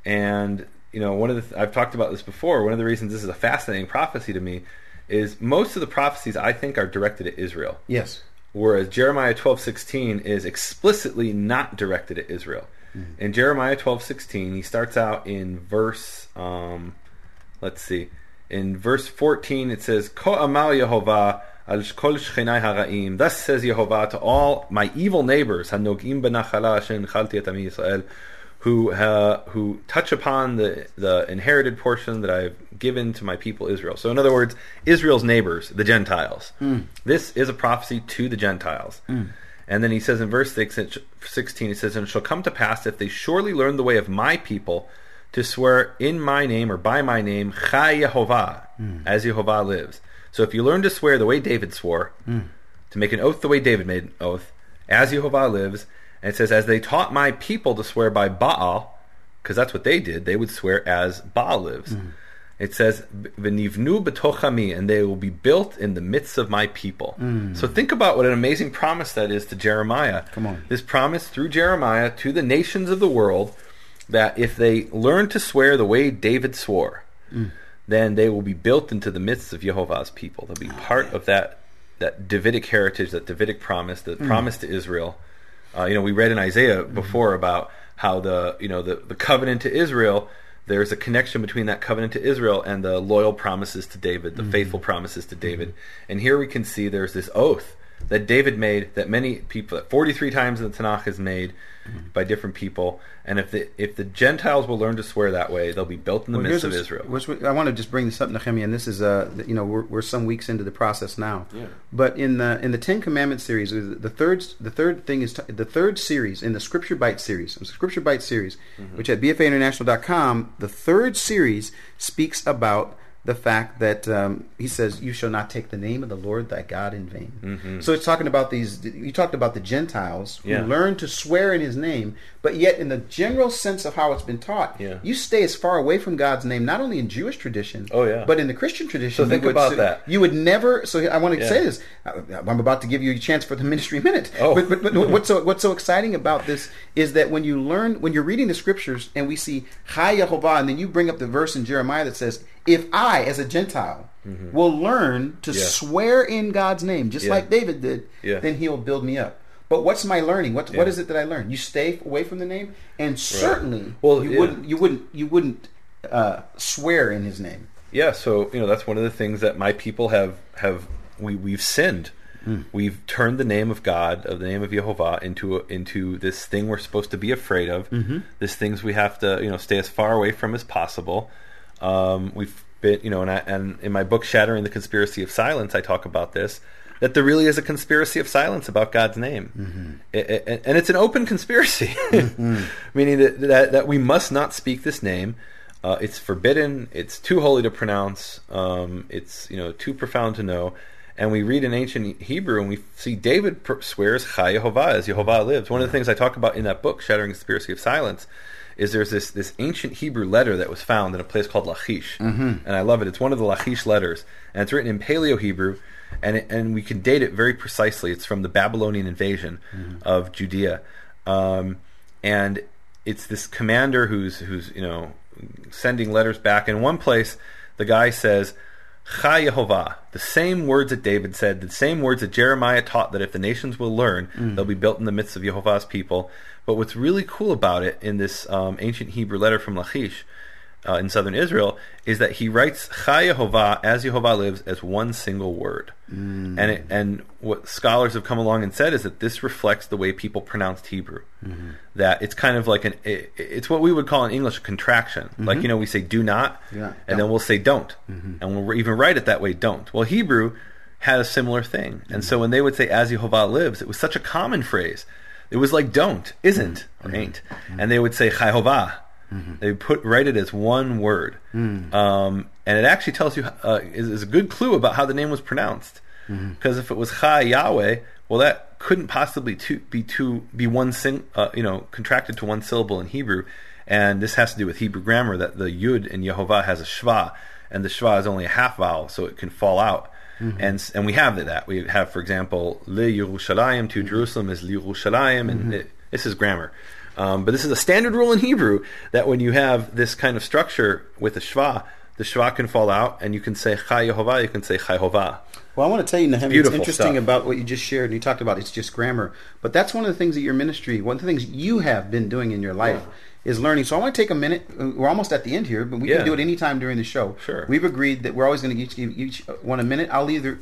and you know one of the th- I've talked about this before. One of the reasons this is a fascinating prophecy to me is most of the prophecies I think are directed at Israel, Yes. whereas Jeremiah 12:16 is explicitly not directed at Israel. In Jeremiah 12:16, he starts out in verse um, let's see. In verse 14 it says, Ko amar Yehovah al kol shchenai hara'im. Thus says Yehovah to all my evil neighbors, hanogim benachala asher chalti et Yisrael, who uh, who touch upon the the inherited portion that I've given to my people Israel. So in other words, Israel's neighbors, the Gentiles. This is a prophecy to the Gentiles. And then he says in verse 6, 16, he says, And it shall come to pass if they surely learn the way of my people to swear in my name or by my name, Chai Yehovah, hmm. as Yehovah lives. So if you learn to swear the way David swore, hmm. to make an oath the way David made an oath, as Yehovah lives, and it says, as they taught my people to swear by Baal, because that's what they did, they would swear as Baal lives. Hmm. It says, "V'nivnu betochami," and they will be built in the midst of my people. So think about what an amazing promise that is to Jeremiah. Come on. This promise through Jeremiah to the nations of the world that if they learn to swear the way David swore, mm. then they will be built into the midst of Jehovah's people. They'll be oh, part of that that Davidic heritage, that Davidic promise, the mm. promise to Israel. Uh, you know, we read in Isaiah mm-hmm. before about how the you know the, the covenant to Israel. There's a connection between that covenant to Israel and the loyal promises to David, the mm-hmm. faithful promises to David. Mm-hmm. And here we can see there's this oath that David made that many people, that 43 times in the Tanakh is made by different people. And if the if the Gentiles will learn to swear that way, they'll be built in the Well, midst of Israel. what's what- I want to just bring this up, Nehemiah, and this is, uh, you know, we're, we're some weeks into the process now. Yeah. But in the in the Ten Commandments series, the third the third thing is the third series in the Scripture Bite series, the Scripture Bite series, Mm-hmm. which at BFAInternational.com, the third series speaks about the fact that um, he says, "You shall not take the name of the Lord thy God in vain." So it's talking about these. You talked about the Gentiles who Mm-hmm. Yeah. learn to swear in His name, but yet in the general sense of how it's been taught, Yeah. you stay as far away from God's name, not only in Jewish tradition, Oh, yeah. but in the Christian tradition. So think you would, about that. You would never. So I want to Yeah. say this. I'm about to give you a chance for the ministry minute. Oh. But, but, but what's so what's so exciting about this is that when you learn, when you're reading the scriptures, and we see Chai Yehovah, and then you bring up the verse in Jeremiah that says, "If I, as a Gentile, will learn to Mm-hmm. Yeah. swear in God's name, just Yeah. like David did, Yeah. then He'll build me up." But what's my learning? What what is it that I learned? You stay away from the name, and certainly Well, you wouldn't you wouldn't you wouldn't uh, swear in His name. Yeah, so you know that's one of the things that my people have have we we've sinned. We've turned the name of God, of the name of Jehovah, into a, into this thing we're supposed to be afraid of. This things we have to you know stay as far away from as possible. Um, we've been you know, and, I, and in my book "Shattering the Conspiracy of Silence," I talk about this. That there really is a conspiracy of silence about God's name, I- I- and it's an open conspiracy, meaning that, that that we must not speak this name. Uh, it's forbidden. It's too holy to pronounce. Um, it's you know too profound to know. And we read in ancient Hebrew, and we see David swears Chai Yehovah as Yehovah lives. One of the things I talk about in that book, Shattering the Conspiracy of Silence, is there's this this ancient Hebrew letter that was found in a place called Lachish, mm-hmm. and I love it. It's one of the Lachish letters, and it's written in Paleo Hebrew, and it, and we can date it very precisely. It's from the Babylonian invasion mm-hmm. of Judea, um, and it's this commander who's who's you know sending letters back. In one place, the guy says, "Chai Yehovah," the same words that David said, the same words that Jeremiah taught that if the nations will learn, mm. they'll be built in the midst of Yehovah's people. But what's really cool about it in this um, ancient Hebrew letter from Lachish uh, in southern Israel is that he writes Chai Yehovah as Yehovah lives as one single word. Mm. And it, and what scholars have come along and said is that this reflects the way people pronounced Hebrew. Mm-hmm. That it's kind of like an it, it's what we would call in English a contraction. Mm-hmm. Like you know we say do not, Yeah. and then we'll say don't, mm-hmm. and we'll even write it that way don't. Well, Hebrew had a similar thing, and so when they would say as Yehovah lives, it was such a common phrase. It was like don't, isn't, or ain't, and they would say Jehovah. They put write it as one word, um, and it actually tells you uh, is, is a good clue about how the name was pronounced. Because if it was Chai Yahweh, well, that couldn't possibly two, be two be one sing, uh, you know, contracted to one syllable in Hebrew, and this has to do with Hebrew grammar that the Yud in Yehovah has a Shva, and the Shva is only a half vowel, so it can fall out. Mm-hmm. And s- and we have that. We have, for example, Le Yerushalayim to mm-hmm. Jerusalem is Le Yerushalayim, and mm-hmm. it, this is grammar. Um, but this is a standard rule in Hebrew that when you have this kind of structure with a shva, the shva can fall out, and you can say Chai Yehovah, you can say Chai Hovah. Well, I want to tell you, Nehemiah, it's beautiful interesting stuff. about what you just shared, and you talked about it's just grammar. But that's one of the things that your ministry, one of the things you have been doing in your life is learning. So I want to take a minute. We're almost at the end here, but we Yeah. can do it anytime during the show. Sure. We've agreed that we're always going to each give each one a minute. I'll either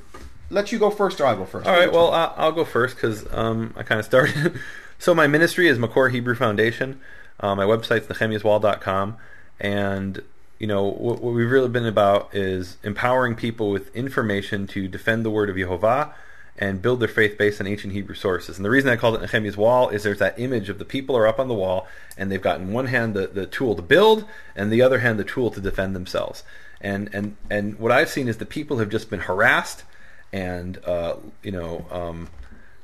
let you go first or I'll go first. All right, well, I- I'll go first because um, I kind of started. so my ministry is Makor Hebrew Foundation. Uh, my website's nehemiahswall.com. And, you know, what, what we've really been about is empowering people with information to defend the word of Yehovah and build their faith based on ancient Hebrew sources. And the reason I called it Nehemiah's Wall is there's that image of the people are up on the wall and they've got in one hand the, the tool to build and the other hand the tool to defend themselves. And, and, and what I've seen is the people have just been harassed and uh, you know um,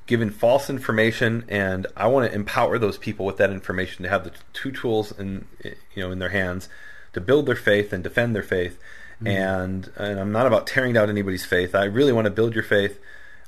given false information and i want to empower those people with that information to have the two tools in you know in their hands to build their faith and defend their faith mm-hmm. and and I'm not about tearing down anybody's faith. I really want to build your faith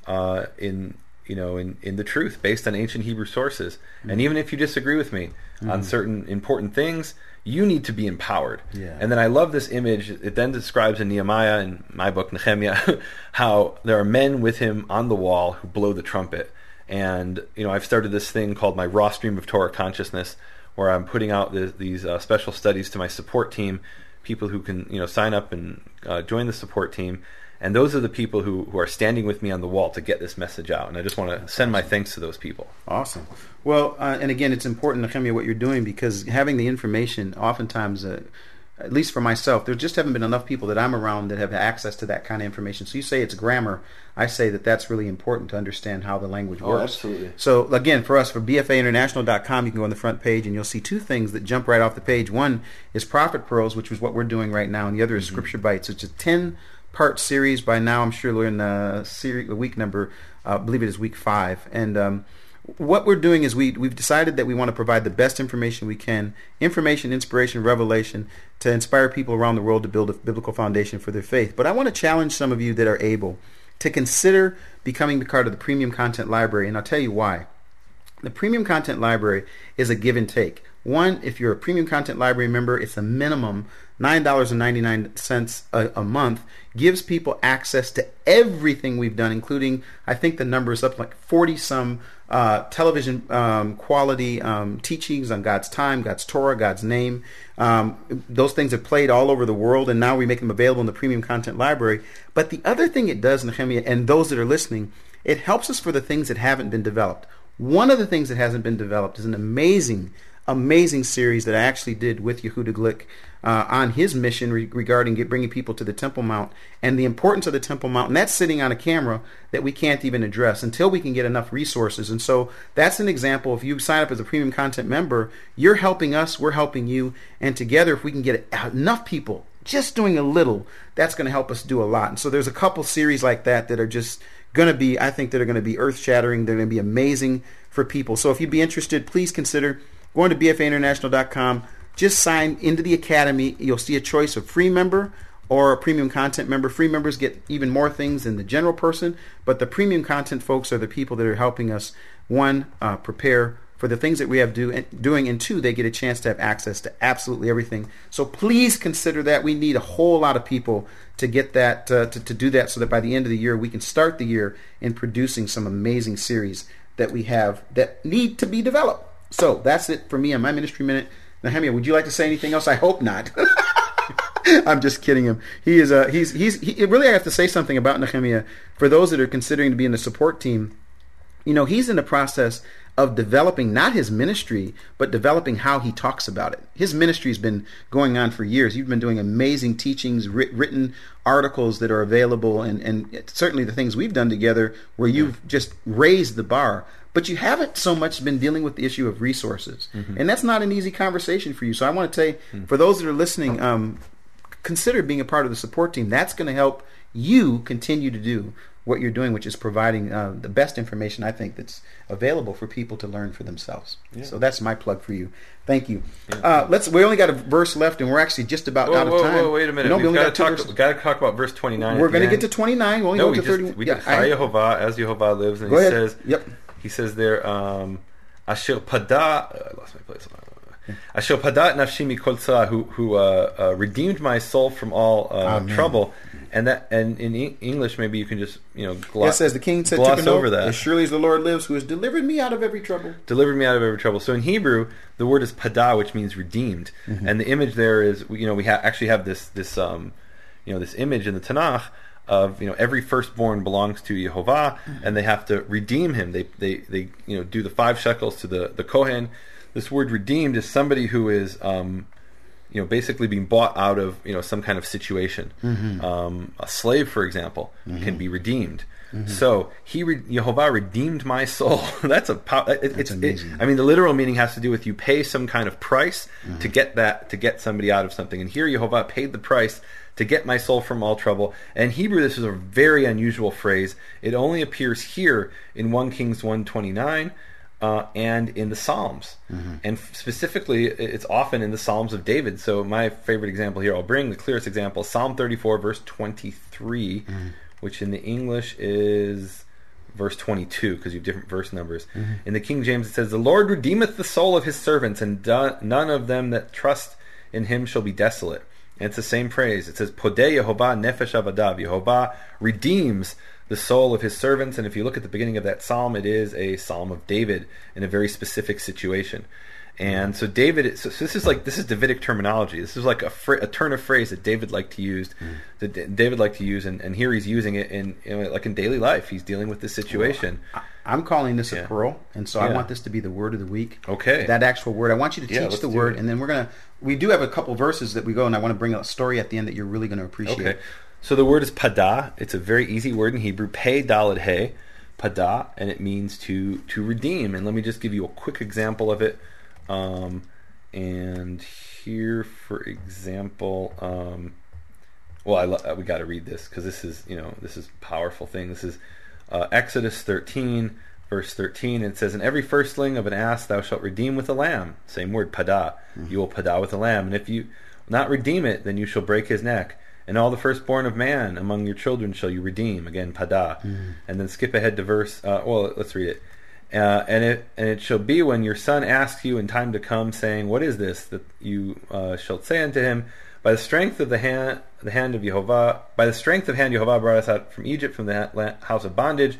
uh, in you know in, in the truth based on ancient Hebrew sources. Mm-hmm. And even if you disagree with me on mm-hmm. certain important things, you need to be empowered. Yeah. And then I love this image. It then describes in Nehemiah in my book Nehemiah how there are men with him on the wall who blow the trumpet. And you know I've started this thing called my raw stream of Torah consciousness, where I'm putting out the, these uh, special studies to my support team, people who can you know sign up and uh, join the support team. And those are the people who, who are standing with me on the wall to get this message out. And I just want to send my thanks to those people. Awesome. Well, uh, and again, it's important, Nehemiah, what you're doing because having the information, oftentimes, uh, at least for myself, there just haven't been enough people that I'm around that have access to that kind of information. So you say it's grammar. I say that that's really important to understand how the language Oh, works. absolutely. So again, for us, for BFAinternational.com, you can go on the front page and you'll see two things that jump right off the page. One is Prophet Pearls, which is what we're doing right now, and the other is Scripture Bites. It's a 10 part series. By now, I'm sure we're in uh, series, week number, uh, I believe it is week five. And um, what we're doing is we, we've decided that we want to provide the best information we can information, inspiration, revelation to inspire people around the world to build a biblical foundation for their faith. But I want to challenge some of you that are able to consider becoming the part of the premium content library, and I'll tell you why. The premium content library is a give and take. One, if you're a premium content library member, it's a minimum $9.99 a, a month, gives people access to everything we've done, including, I think the number is up like 40 some uh, television um, quality um, teachings on God's time, God's Torah, God's name. Um, those things are played all over the world, and now we make them available in the premium content library. But the other thing it does, Nehemiah, and those that are listening, it helps us for the things that haven't been developed. One of the things that hasn't been developed is an amazing, amazing series that I actually did with Yehuda Glick uh, on his mission re- regarding get, bringing people to the Temple Mount and the importance of the Temple Mount. And that's sitting on a camera that we can't even address until we can get enough resources. And so that's an example. If you sign up as a premium content member, you're helping us, we're helping you. And together, if we can get enough people just doing a little, that's going to help us do a lot. And so there's a couple series like that that are just going to be, I think, that are going to be earth shattering. They're going to be amazing for people. So if you'd be interested, please consider going to bfainternational.com. Just sign into the academy. You'll see a choice of free member or a premium content member. Free members get even more things than the general person, but the premium content folks are the people that are helping us one uh, prepare for the things that we have do, doing, and two, they get a chance to have access to absolutely everything. So please consider that. We need a whole lot of people to get that uh, to, to do that, so that by the end of the year we can start the year in producing some amazing series that we have that need to be developed. So that's it for me on my ministry minute. Nehemiah, would you like to say anything else? I hope not. I'm just kidding him. He is a he's he's he, really I have to say something about Nehemiah for those that are considering to be in the support team. You know, he's in the process of developing not his ministry, but developing how he talks about it. His ministry has been going on for years. You've been doing amazing teachings, writ- written articles that are available, and, and certainly the things we've done together where you've just raised the bar. But you haven't so much been dealing with the issue of resources. Mm-hmm. And that's not an easy conversation for you. So I want to say, mm-hmm. for those that are listening, um, consider being a part of the support team. That's going to help you continue to do what you're doing, which is providing uh, the best information I think that's available for people to learn for themselves. Yeah. So that's my plug for you. Thank you. Yeah. Uh, let's. We only got a verse left, and we're actually just about whoa, out whoa, of time. Whoa, wait a minute. No, We've we got to talk. We got to talk about verse twenty nine. We're going to get to twenty nine. We only no, go we to just, thirty. We yeah, did Yehovah as Yehovah lives, and go he ahead. says. Yep. He says there. Um, Asher pada. I lost my place. Asher padat nafshi mikol who who uh, uh, redeemed my soul from all uh, trouble, and that and in e- English maybe you can just you know gloss, yes, as the king said, gloss over that. As surely as the Lord lives, who has delivered me out of every trouble. Delivered me out of every trouble. So in Hebrew, the word is pada, which means redeemed, mm-hmm. and the image there is you know we ha- actually have this this um you know this image in the Tanakh of you know every firstborn belongs to Yehovah, and they have to redeem him. They they they you know do the five shekels to the the kohen. This word redeemed is somebody who is um, you know basically being bought out of you know some kind of situation. Mm-hmm. Um, a slave, for example, mm-hmm. can be redeemed. Mm-hmm. So he re- Yehovah redeemed my soul. That's a pow- it, That's it's amazing. It, I mean, the literal meaning has to do with you pay some kind of price Mm-hmm. to get that to get somebody out of something. And here Yehovah paid the price to get my soul from all trouble. And in Hebrew, this is a very unusual phrase. It only appears here in 1 Kings 129. uh, and in the Psalms. Mm-hmm. And f- specifically, it's often in the Psalms of David. So, my favorite example here, I'll bring the clearest example Psalm 34, verse 23, Mm-hmm. which in the English is verse 22 because you have different verse numbers. Mm-hmm. In the King James, it says, The Lord redeemeth the soul of his servants, and do- none of them that trust in him shall be desolate. And it's the same phrase. It says, Podeh Yehovah nefesh avadav. Yehovah redeems the soul of his servants. And if you look at the beginning of that psalm, it is a psalm of David in a very specific situation. And so David, so, so this is like this is Davidic terminology. This is like a, fr- a turn of phrase that David liked to use, mm. that D- David liked to use, and, and here he's using it in, in like in daily life. He's dealing with this situation. I'm calling this a Yeah. pearl, and so I want this to be the word of the week. Okay. That actual word. I want you to Yeah, teach the word, it. and then we're gonna. We do have a couple verses that we go, and I want to bring a story at the end that you're really going to appreciate. Okay. So the word is pada. It's a very easy word in Hebrew. Pei dalet he, pada, and it means to to redeem. And let me just give you a quick example of it. Um, and here, for example, um, well, I lo- we got to read this because this is you know this is a powerful thing. This is uh, Exodus 13, verse 13. It says, "In every firstling of an ass thou shalt redeem with a lamb." Same word, pada. You will pada with a lamb, and if you not redeem it, then you shall break his neck. And all the firstborn of man among your children shall you redeem. Again, pada. And then skip ahead to verse. Uh, well, let's read it. Uh, and it and it shall be when your son asks you in time to come, saying, "What is this?" that you uh, shalt say unto him, "By the strength of the hand, the hand of Jehovah, by the strength of hand Jehovah brought us out from Egypt, from the house of bondage."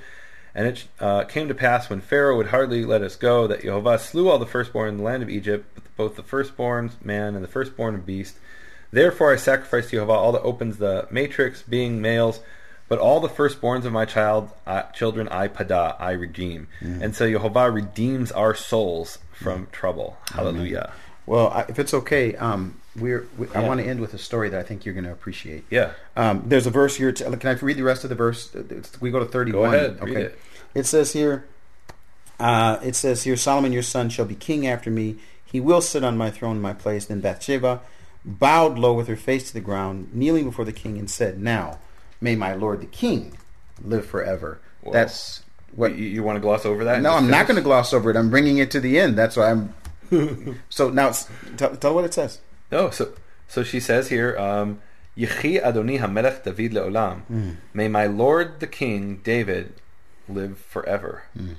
And it uh, came to pass when Pharaoh would hardly let us go that Jehovah slew all the firstborn in the land of Egypt, both the firstborn man and the firstborn beast. Therefore I sacrifice to Jehovah all that opens the matrix, being males, but all the firstborns of my child, uh, children, I pada, I redeem. And so Jehovah redeems our souls from trouble. Hallelujah. Well, I, if it's okay, um, we're. We, I want to end with a story that I think you're going to appreciate. Yeah. Um, there's a verse here. T- can I read the rest of the verse? It's- We go to 31. Go ahead, Okay. read it. It says here. Uh, it says here, Solomon your son shall be king after me. He will sit on my throne in my place. Then Bathsheba bowed low with her face to the ground, kneeling before the king, and said, "Now, may my lord the king live forever." Whoa. That's what You, you want to gloss over that? no, I'm not going to gloss over it. I'm bringing it to the end. That's why I'm. so now, tell, tell what it says. No, so so she says here, um, Yechi Adoni Hamelech David leolam. Hmm. May my lord the king David live forever. Hmm.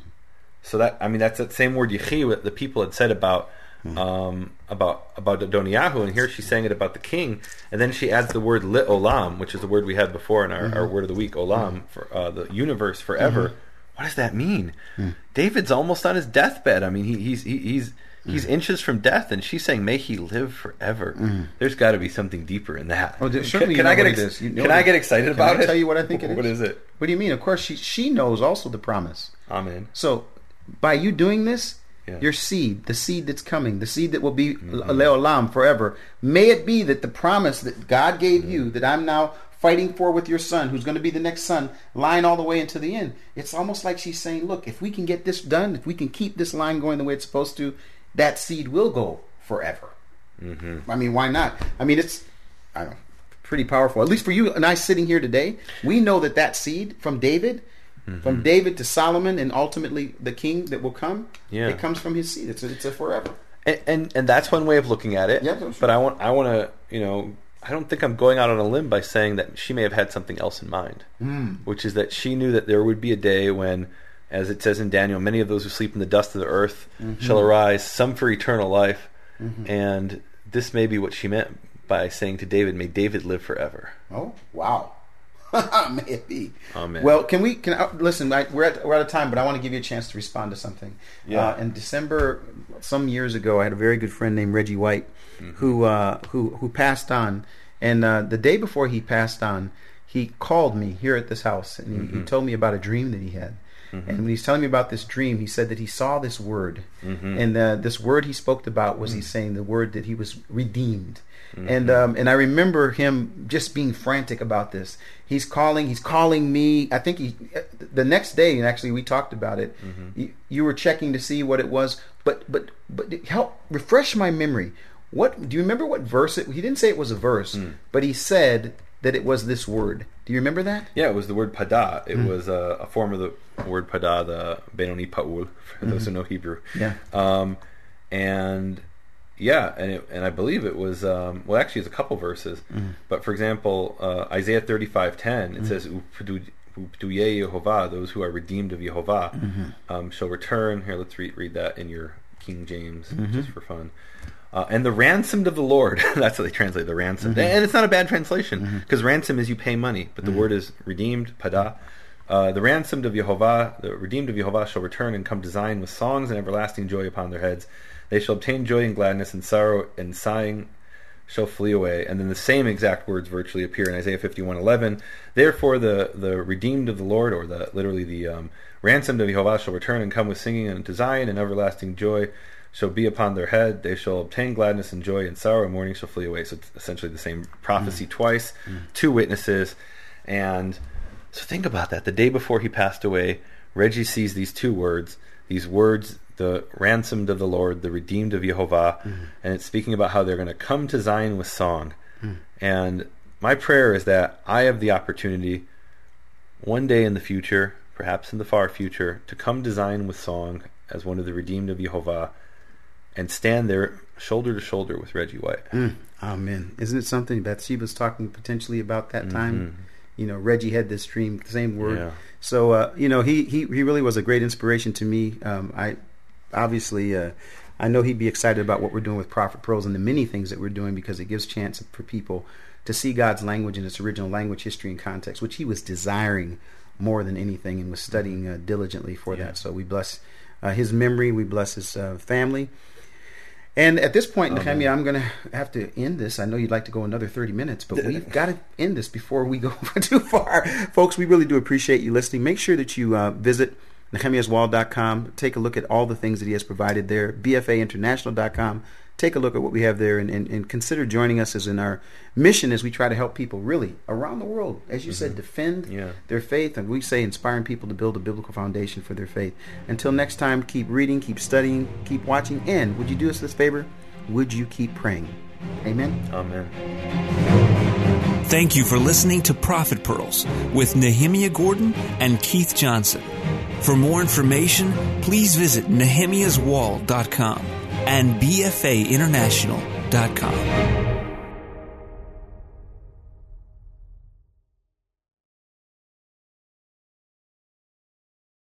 So that I mean that's that same word Yechi what the people had said about Hmm. um, about about Adoniyahu, and here she's saying it about the king, and then she adds the word lit Olam, which is the word we had before in our, Hmm. our word of the week, Olam, for uh, the universe forever. What does that mean? Hmm. David's almost on his deathbed. I mean, he, he's he, he's he's inches from death, and she's saying, "May he live forever." There's got to be something deeper in that. Oh, Can- certainly can, I get ex-. You know can I get excited Can about I it? tell you what I think it is? What is it? What do you mean? Of course, she she knows also the promise. Amen. So by you doing this, Your seed, the seed that's coming, the seed that will be Mm-hmm. leolam forever, may it be that the promise that God gave you, that I'm now fighting for with your son, who's going to be the next son, line all the way into the end. It's almost like she's saying, look, if we can get this done, if we can keep this line going the way it's supposed to, that seed will go forever. Mm-hmm. I mean, why not? I mean, it's I don't know, pretty powerful. At least for you and I sitting here today, we know that that seed from David, Mm-hmm. from David to Solomon, and ultimately the king that will come, Yeah. it comes from his seed. It's a, it's a forever. and, and and that's one way of looking at it. Yeah, that's But I want I want to you know I don't think I'm going out on a limb by saying that she may have had something else in mind, Hmm. which is that she knew that there would be a day when, as it says in Daniel, many of those who sleep in the dust of the earth Mm-hmm. shall arise, some for eternal life, and this may be what she meant by saying to David, "May David live forever." Oh wow. May it be. Amen. Well, can we? Can I, listen? I, we're at, we're out of time, but I want to give you a chance to respond to something. Yeah. Uh, in December, some years ago, I had a very good friend named Reggie White, who uh, who who passed on, and uh, the day before he passed on, he called me here at this house, and he, he told me about a dream that he had. And when he's telling me about this dream, he said that he saw this word, and uh, this word he spoke about was he's saying the word that he was redeemed, and um, and I remember him just being frantic about this. He's calling, he's calling me. I think he the next day, and actually we talked about it. You, you were checking to see what it was, but but but help refresh my memory. What do you remember? What verse it? He didn't say it was a verse, but he said that it was this word. Do you remember that? Yeah, it was the word pada. It Mm. was a, a form of the word pada, the Benoni Pa'ul, for those who know Hebrew. Mm-hmm. Yeah. Um, and yeah, and it, and I believe it was um, well, actually, it's a couple verses. Mm-hmm. But for example, uh, Isaiah thirty five ten, it says, "Upedu- "Upeduye Yehovah, those who are redeemed of Yehovah, Mm-hmm. um, shall return." Here, let's read read that in your King James, Mm-hmm. just for fun. Uh, and the ransomed of the Lord. That's how they translate the ransomed. Mm-hmm. And it's not a bad translation because ransom is you pay money, but the word is redeemed, pada. Uh, the ransomed of Jehovah, the redeemed of Jehovah, shall return and come to Zion with songs and everlasting joy upon their heads. They shall obtain joy and gladness, and sorrow and sighing shall flee away. And then the same exact words virtually appear in Isaiah 51:11. Therefore, the the redeemed of the Lord, or the literally the um, ransomed of Jehovah, shall return and come with singing unto Zion, and everlasting joy shall be upon their head. They shall obtain gladness and joy, and sorrow and mourning shall flee away. So it's essentially the same prophecy twice, two witnesses, and so think about that. The day before he passed away, Reggie sees these two words, these words, the ransomed of the Lord, the redeemed of Jehovah, mm-hmm. and it's speaking about how they're going to come to Zion with song. Hmm. And my prayer is that I have the opportunity one day in the future, perhaps in the far future, to come to Zion with song as one of the redeemed of Jehovah and stand there shoulder to shoulder with Reggie White. Mm. Amen. Isn't it something Bathsheba's talking potentially about that time? Mm-hmm. You know, Reggie had this dream, same word. Yeah. So uh, you know, he, he he really was a great inspiration to me. Um, I obviously uh, I know he'd be excited about what we're doing with Prophet Pearls and the many things that we're doing because it gives chance for people to see God's language in its original language, history, and context, which he was desiring more than anything and was studying uh, diligently for Yeah. that. So we bless uh, his memory, we bless his uh, family. And at this point, Nehemiah, I'm going to have to end this. I know you'd like to go another 30 minutes, but we've got to end this before we go too far. Folks, we really do appreciate you listening. Make sure that you uh, visit nehemiahswall.com. Take a look at all the things that he has provided there. BFAinternational.com. Take a look at what we have there and, and, and consider joining us as in our mission as we try to help people really around the world, as you said, mm-hmm. defend Yeah. their faith. And we say inspiring people to build a biblical foundation for their faith. Until next time, keep reading, keep studying, keep watching. And would you do us this favor? Would you keep praying? Amen. Amen. Thank you for listening to Prophet Pearls with Nehemiah Gordon and Keith Johnson. For more information, please visit nehemiahswall.com and bfainternational.com.